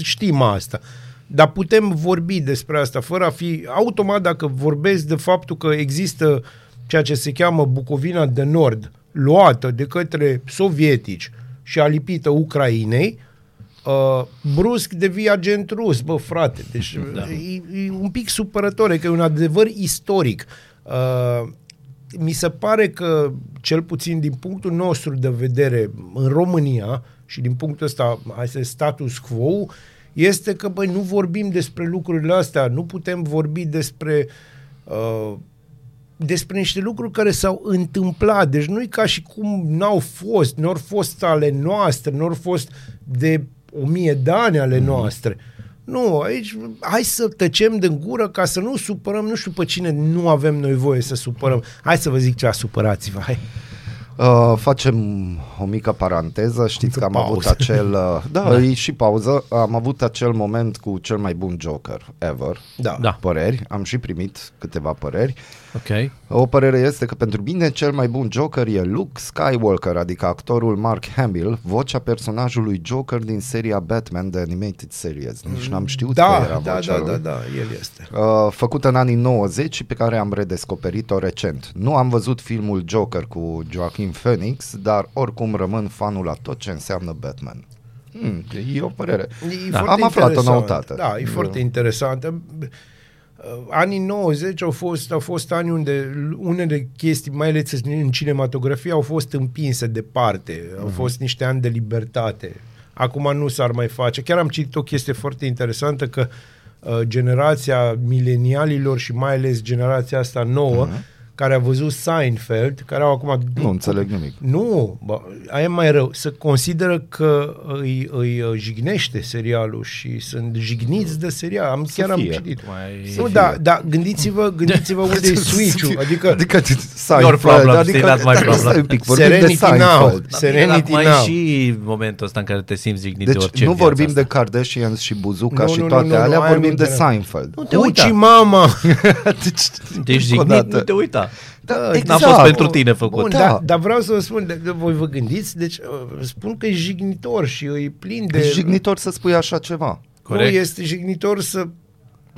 știm asta. Dar putem vorbi despre asta fără a fi automat dacă vorbesc de faptul că există ceea ce se cheamă Bucovina de Nord, luată de către sovietici și alipită Ucrainei, uh, brusc devii agent rus, bă, frate. Deci da. e, e un pic supărător, e că e un adevăr istoric. Uh, mi se pare că, cel puțin din punctul nostru de vedere în România și din punctul ăsta, este status quo, este că, băi, nu vorbim despre lucrurile astea, nu putem vorbi despre uh, despre niște lucruri care s-au întâmplat. Deci nu e ca și cum n-au fost, nu au fost ale noastre, nu au fost de o mie de ani ale noastre. Nu, aici hai să tăcem din gură ca să nu supărăm nu știu pe cine nu avem noi voie să supărăm. Hai să vă zic ceva, supărați-vă, hai. Uh, facem o mică paranteză, știți Mică că am pauză. avut acel, uh, da, e și pauză, am avut acel moment cu cel mai bun Joker ever, Da. Da. păreri, am și primit câteva păreri. Ok. O părere este că pentru mine cel mai bun Joker e Luke Skywalker, adică actorul Mark Hamill, vocea personajului Joker din seria Batman The Animated Series. Nici n-am știut că Da, era da, vocea da, lui. da, da, el este. Uh, făcută în anii 90 și pe care am redescoperit-o recent. Nu am văzut filmul Joker cu Joaquin Phoenix, dar oricum rămân fanul la tot ce înseamnă Batman. Hmm, e o părere. E Da. foarte Am aflat o interesant. noutate. Da, e foarte interesant. Uh, Anii 90 au fost, au fost ani unde unele chestii, mai ales în cinematografie, au fost împinse departe. Au fost niște ani de libertate. Acum nu s-ar mai face. Chiar am citit o chestie foarte interesantă că uh, generația milenialilor și mai ales generația asta nouă, care a văzut Seinfeld, care au acum... Nu înțeleg nimic. Nu, bă, aia e mai rău. Să consideră că îi, îi uh, jignește serialul și sunt jigniți de serial. Am, chiar am fie. citit. Mai- Nu, da, da, gândiți-vă, gândiți-vă unde e switch-ul. Adică, adică Your problem, adică, still not my problem. stai un pic, vorbim Serenity de Seinfeld. now. Dar bine, Serenity acum e now. și momentul ăsta în care te simți jignit de Deci orice nu în viața vorbim asta. de Kardashians și Buzuca Nu, și nu, nu, toate nu, nu, alea, aia vorbim nu de te- Seinfeld. Nu te Uci uita. mama! deci, Deci jignit, dată. nu te uita. Da, N-a exact. fost pentru tine făcut. Bun, Da. dar, dar vreau să vă spun, de, de, voi vă gândiți, deci uh, spun că e jignitor și e plin de... E jignitor să spui așa ceva. Corect. Nu, este jignitor să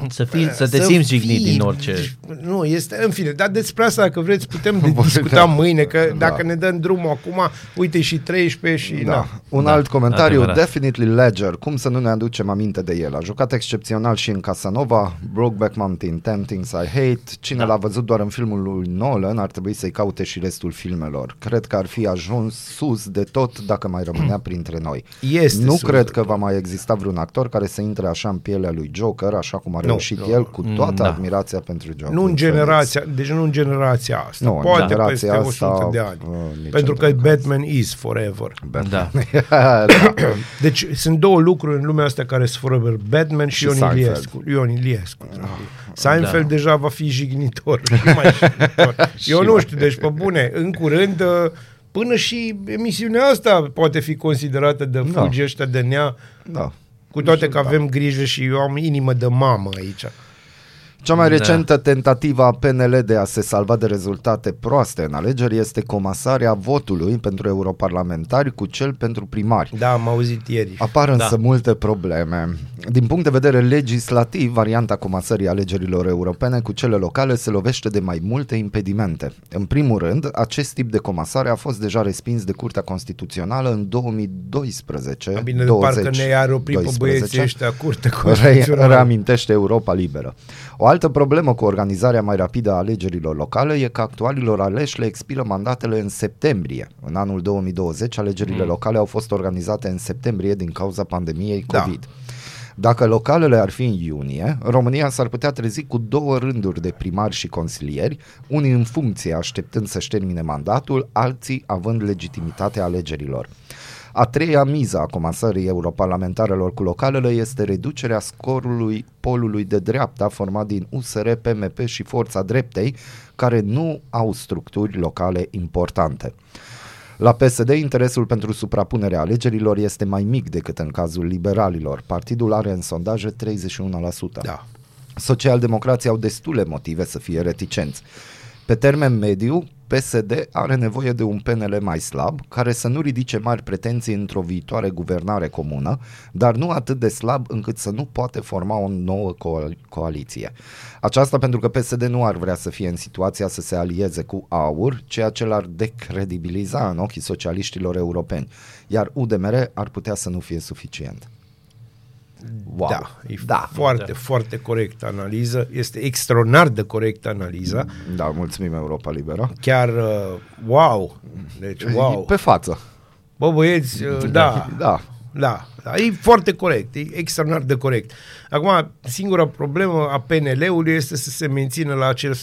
Să, fii, să te simți jignit fii- din orice... Nu, este, în fine, dar despre asta, dacă vreți, putem de Bun, discuta da. mâine, că Da. dacă ne dăm drumul acum, uite și 13 și... Da. Na. Un Da, alt comentariu, adevărat. Definitely Ledger, cum să nu ne aducem aminte de el? A jucat excepțional și în Casanova, Brokeback Mountain, Ten Things I Hate. Cine Da. l-a văzut doar în filmul lui Nolan ar trebui să-i caute și restul filmelor. Cred că ar fi ajuns sus de tot dacă mai rămânea printre noi. Este nu sus cred de că va mai exista vreun actor care să intre așa în pielea lui Joker, așa cum a Nu, reușit nu, el, cu toată da. admirația pentru Joker. Nu în generația, deci nu în generația asta, Nu, în poate generația peste asta, 100 de ani. uh, nici pentru că într-un caz. Batman is forever. Da. da. Deci sunt două lucruri în lumea asta care sunt forever. Batman și, Și Ion Seinfeld. Iliescu. Ion Iliescu. Seinfeld Da. deja va fi jignitor. și mai jignitor. Eu nu știu, deci pe bune, în curând uh, până și emisiunea asta poate fi considerată de Da. fulgi ăștia de nea, da. Cu toate că avem grijă și eu am inimă de mamă aici. Cea mai Da. recentă tentativă a PNL de a se salva de rezultate proaste în alegeri este comasarea votului pentru europarlamentari cu cel pentru primari. Da, am auzit ieri. Apar însă Da. multe probleme. Din punct de vedere legislativ, varianta comasării alegerilor europene cu cele locale se lovește de mai multe impedimente. În primul rând, acest tip de comasare a fost deja respins de Curtea Constituțională în 2012. Bine, de 20, parcă ne-ar opri pe 12. băieții ăștia curte Re- constituțională. reamintește Europa Liberă. O altă problemă cu organizarea mai rapidă a alegerilor locale e că actualilor aleși le expiră mandatele în septembrie. În anul 2020, alegerile Mm. locale au fost organizate în septembrie din cauza pandemiei Da. COVID. Dacă localele ar fi în iunie, România s-ar putea trezi cu două rânduri de primari și consilieri, unii în funcție așteptând să-și termine mandatul, alții având legitimitatea alegerilor. A treia miză a comasării europarlamentarelor cu localele este reducerea scorului polului de dreapta format din USR, PMP și Forța Dreptei, care nu au structuri locale importante. La PSD, interesul pentru suprapunerea alegerilor este mai mic decât în cazul liberalilor. Partidul are în sondaje 31%. Da. Socialdemocrații au destule motive să fie reticenți. Pe termen mediu, PSD are nevoie de un PNL mai slab, care să nu ridice mari pretenții într-o viitoare guvernare comună, dar nu atât de slab încât să nu poate forma o nouă co- coaliție. Aceasta pentru că PSD nu ar vrea să fie în situația să se alieze cu AUR, ceea ce l-ar decredibiliza în ochii socialiștilor europeni, iar UDMR ar putea să nu fie suficient. Wow. Da, e da. foarte, da. foarte corect analiză. Este extraordinar de corect analiza. Da, mulțumim Europa Liberă. Chiar uh, wow. Deci wow. Pe față. Bă, băieți, uh, da. Da. Da, da, e foarte corect, e extraordinar de corect. Acum, singura problemă a PNL-ului este să se mențină la acel 19-17%.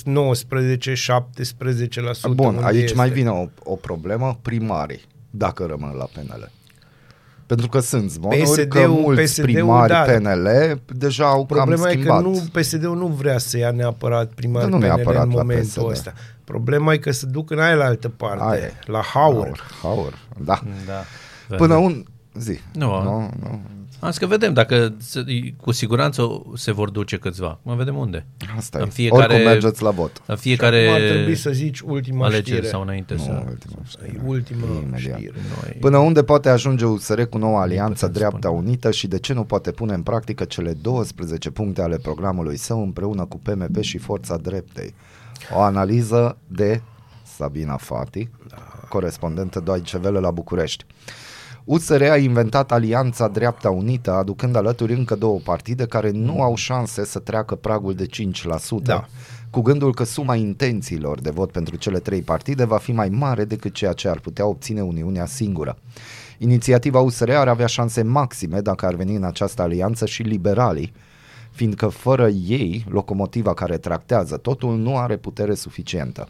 Bun, unde aici este. mai vine o, o problemă, primarii, dacă rămân la PNL. Pentru că sunt zvonuri că PSD-ul mulți PSD-ul, primari da. PNL deja au Problema cam e că schimbat. nu, PSD-ul nu vrea să ia neapărat primar Da, nu PNL neapărat în la momentul PSD. ăsta. Problema e că se duc în aia la altă parte, Aia e. la Hauer. Haur, haur, da. Da. Până un... Zi. Nu, nu, nu. Am zis că vedem dacă se- cu siguranță se vor duce câțiva. Mă vedem unde. Asta În e. fiecare- Oricum mergeți la vot. În fiecare Acum ar trebui să zici ultima alegeri știre. sau înainte să... Nu, ultima știre. E ultima Imediat. știre. Noi... Până unde poate ajunge USR cu noua alianță putem Dreapta spune. Unită și de ce nu poate pune în practică cele 12 puncte ale programului său împreună cu PMP și Forța Dreptei? O analiză de Sabina Fati, corespondentă Deutsche Welle la București. USR a inventat Alianța Dreapta Unită, aducând alături încă două partide care nu au șanse să treacă pragul de 5%, Da. cu gândul că suma intențiilor de vot pentru cele trei partide va fi mai mare decât ceea ce ar putea obține Uniunea singură. Inițiativa USR ar avea șanse maxime dacă ar veni în această alianță și liberalii, fiindcă fără ei, locomotiva care tractează totul nu are putere suficientă.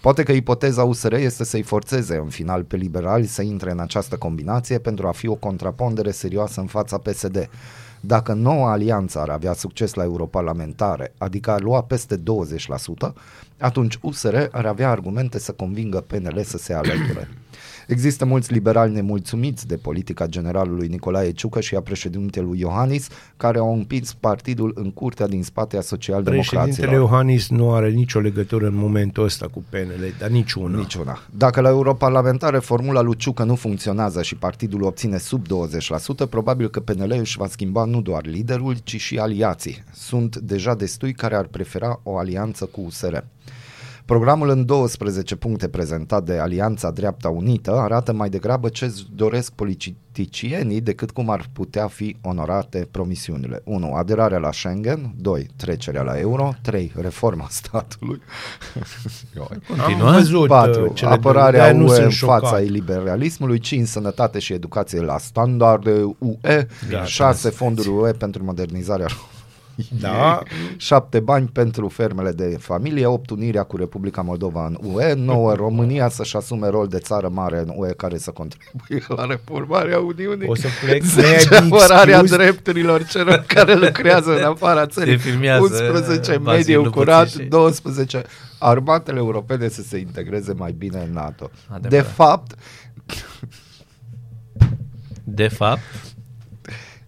Poate că ipoteza USR este să-i forțeze în final pe liberali să intre în această combinație pentru a fi o contrapondere serioasă în fața PSD. Dacă noua alianță ar avea succes la europarlamentare, adică ar lua peste 20%, atunci USR ar avea argumente să convingă PNL să se alăture. Există mulți liberali nemulțumiți de politica generalului Nicolae Ciucă și a președintelui Iohannis, care au împins partidul în curtea din spate a Președintele socialdemocraților. Iohannis nu are nicio legătură în momentul ăsta cu PNL, dar niciuna. Niciuna. Dacă la europarlamentare formula lui Ciucă nu funcționează și partidul obține sub 20%, probabil că PNL își va schimba nu doar liderul, ci și aliații. Sunt deja destui care ar prefera o alianță cu USR. Programul în 12 puncte prezentat de Alianța Dreapta Unită arată mai degrabă ce îți doresc politicienii decât cum ar putea fi onorate promisiunile. 1. Aderarea la Schengen 2. Trecerea la euro 3. Reforma statului Continuă? Am văzut 4. uh, cele Apărarea două, de-aia nu UE sunt în șocat. fața iliberalismului 5. Sănătate și educație la standarde UE Gata. 6. Fonduri UE pentru modernizarea Da. 7 bani pentru fermele de familie, 8 unirea cu Republica Moldova în UE, 9 România să-și asume rol de țară mare în UE care să contribuie la reformarea Uniunii. O să plec, 10 maybe apărarea excuse. drepturilor celor care lucrează în afara țării. Se filmează, 11 Basil mediu Lupuțiș curat, și- 12 armatele europene să se integreze mai bine în NATO. Adevărat. De fapt, De fapt,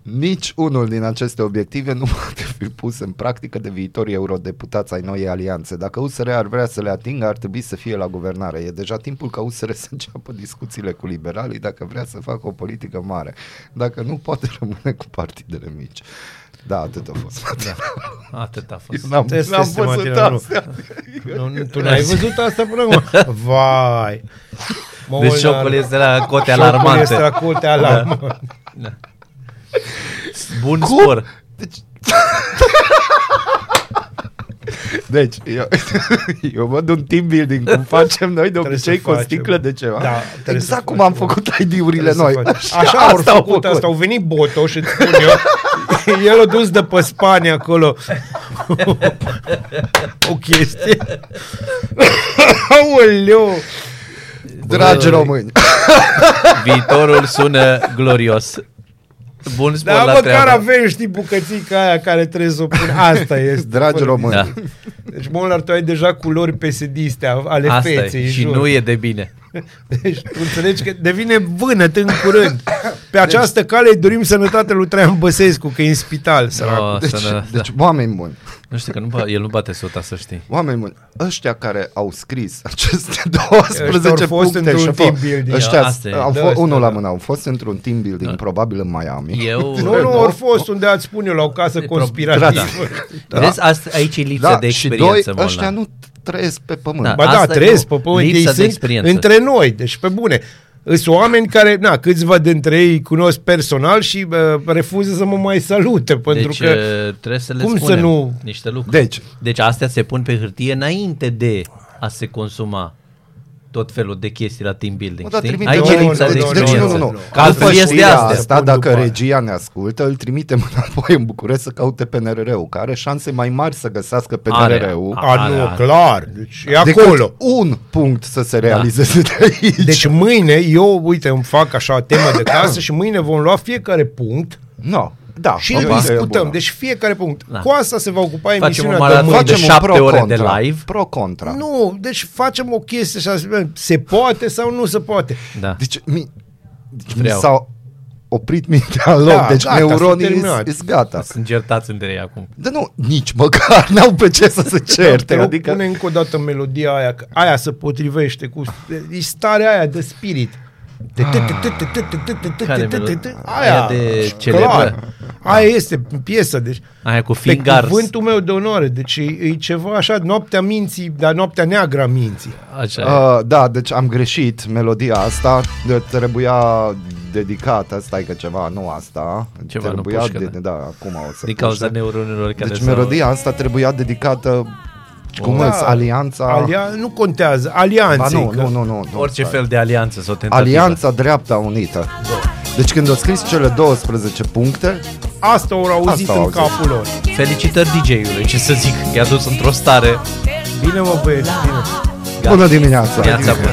nici unul din aceste obiective nu poate fi puse în practică de viitorii eurodeputați ai noii alianțe. Dacă USR ar vrea să le atingă, ar trebui să fie la guvernare. E deja timpul ca USR să înceapă discuțiile cu liberalii dacă vrea să facă o politică mare. Dacă nu, poate rămâne cu partidele mici. Da, atât a fost. Da, atât a fost. Eu n-am, Test n-am este văzut material, nu. astea. Nu, nu, tu n-ai văzut asta până acum? Vai! Mă, Deci Olnar, șocul este la cote șocul alarmante. este la cote alarmante. Bun spor. Deci... Deci, eu, eu văd un team building cum facem noi de Trebuie obicei să cu o facem. sticlă de ceva. Da, trebuie să exact cum facem. am făcut ID-urile Trebuie noi. să faci. Așa, au asta făcut asta, au venit Boto și îți spun eu, el a dus de pe Spania acolo o chestie. Aoleu! Dragi români. Viitorul sună glorios. Bun spor Dar la măcar treabă. avem, știi, bucățica aia care trebuie să o pun. Asta este. Dragi Fără- români. Da. Deci, Molnar, tu ai deja culori pesediste ale Asta feței. e. Și jur. nu e de bine. Deci tu înțelegi că devine vânăt în curând. Pe această cale îi dorim sănătate lui Traian Băsescu, că e în spital, săracul. Oh, Deci, să ne- deci oameni buni. Nu știu că nu, ba- el nu bate sota, să știi. Oameni buni, ăștia care au scris aceste 12 Ăștia au fost puncte într-un și au team fost- building. Ăștia Asta e. au Da, fost, ăsta, unul la da. mână, au fost într-un team building, probabil în Miami. Eu... Nu, nu, ori fost unde ați spune eu la o casă E prob- conspirativă. Da. Vezi, asta, aici e lipsa de Da, și doi, experiență, ăștia Molnar. nu trăiesc pe pământ. Da. Ba da, Asta trăiesc nu, pe pământ, ei lipsa de sunt experiență. între noi, deci pe bune. Sunt oameni care, na, câțiva dintre ei cunosc personal și uh, refuză să mă mai salute, pentru deci că... uh, trebuie să le cum să spunem nu- niște lucruri. Deci. deci astea se pun pe hârtie înainte de a se consuma tot felul de chestii la team building. Mă, dar știi? trimite Aici Nu, e nu, lipsa nu, de nu, Deci nu, experiență. nu, nu. Că altfel După este știrea astea. asta, Spun dacă după aia. regia ne ascultă, îl trimitem înapoi în București să caute PNRR-ul, care are șanse mai mari să găsească Are. PNRR-ul A, A, are, nu, are. clar, deci e decât acolo. un punct să se realizeze de aici. Deci mâine, eu, uite, îmi fac așa temă de casă și mâine vom lua fiecare punct no. Da, și o îl idee discutăm. bună. Deci fiecare punct. Da. Cu asta se va ocupa Facem emisiunea o de maraton mâine. de Facem un șapte ore pro-contra. de live. Pro-contra. Nu, deci facem o chestie și așa, se poate sau nu se poate. Da. Deci, mi, deci mi Vreau. s-au oprit mintea în loc. Da, deci gata, sunt neuronii terminat. sunt gata. Sunt certați între ei acum. Dar nu, nici măcar n-au pe ce să se Te certe. rog, Adică, pune încă o dată melodia aia, că aia se potrivește cu e starea aia de spirit. Care melodie? Aia, Aia de clar. celebră? Aia este piesă, deci Aia cu pe fingars. cuvântul meu de onoare, deci e, e ceva așa, noaptea minții, dar noaptea neagră a minții. Așa e. Uh, da, deci am greșit melodia asta, de, trebuia dedicată, stai că ceva, nu asta. Ceva, nu trebuia pușcă, da. da, acum o să Din cauza pușcă. neuronilor care Deci s-au- melodia asta trebuia dedicată cum Da. îți, alianța... Alia, nu contează, alianței. ba, nu, că- nu, nu, nu, nu. Orice stai. fel de alianță sau tentativă. Alianța Dreapta Unită. Deci când au scris cele 12 puncte, Asta au auzit Asta au în auzit. capul lor. Felicitări DJ-ului, ce să zic, i-a dus într-o stare. Bine mă băieți, bine. Gata. bună dimineața! Viața bună.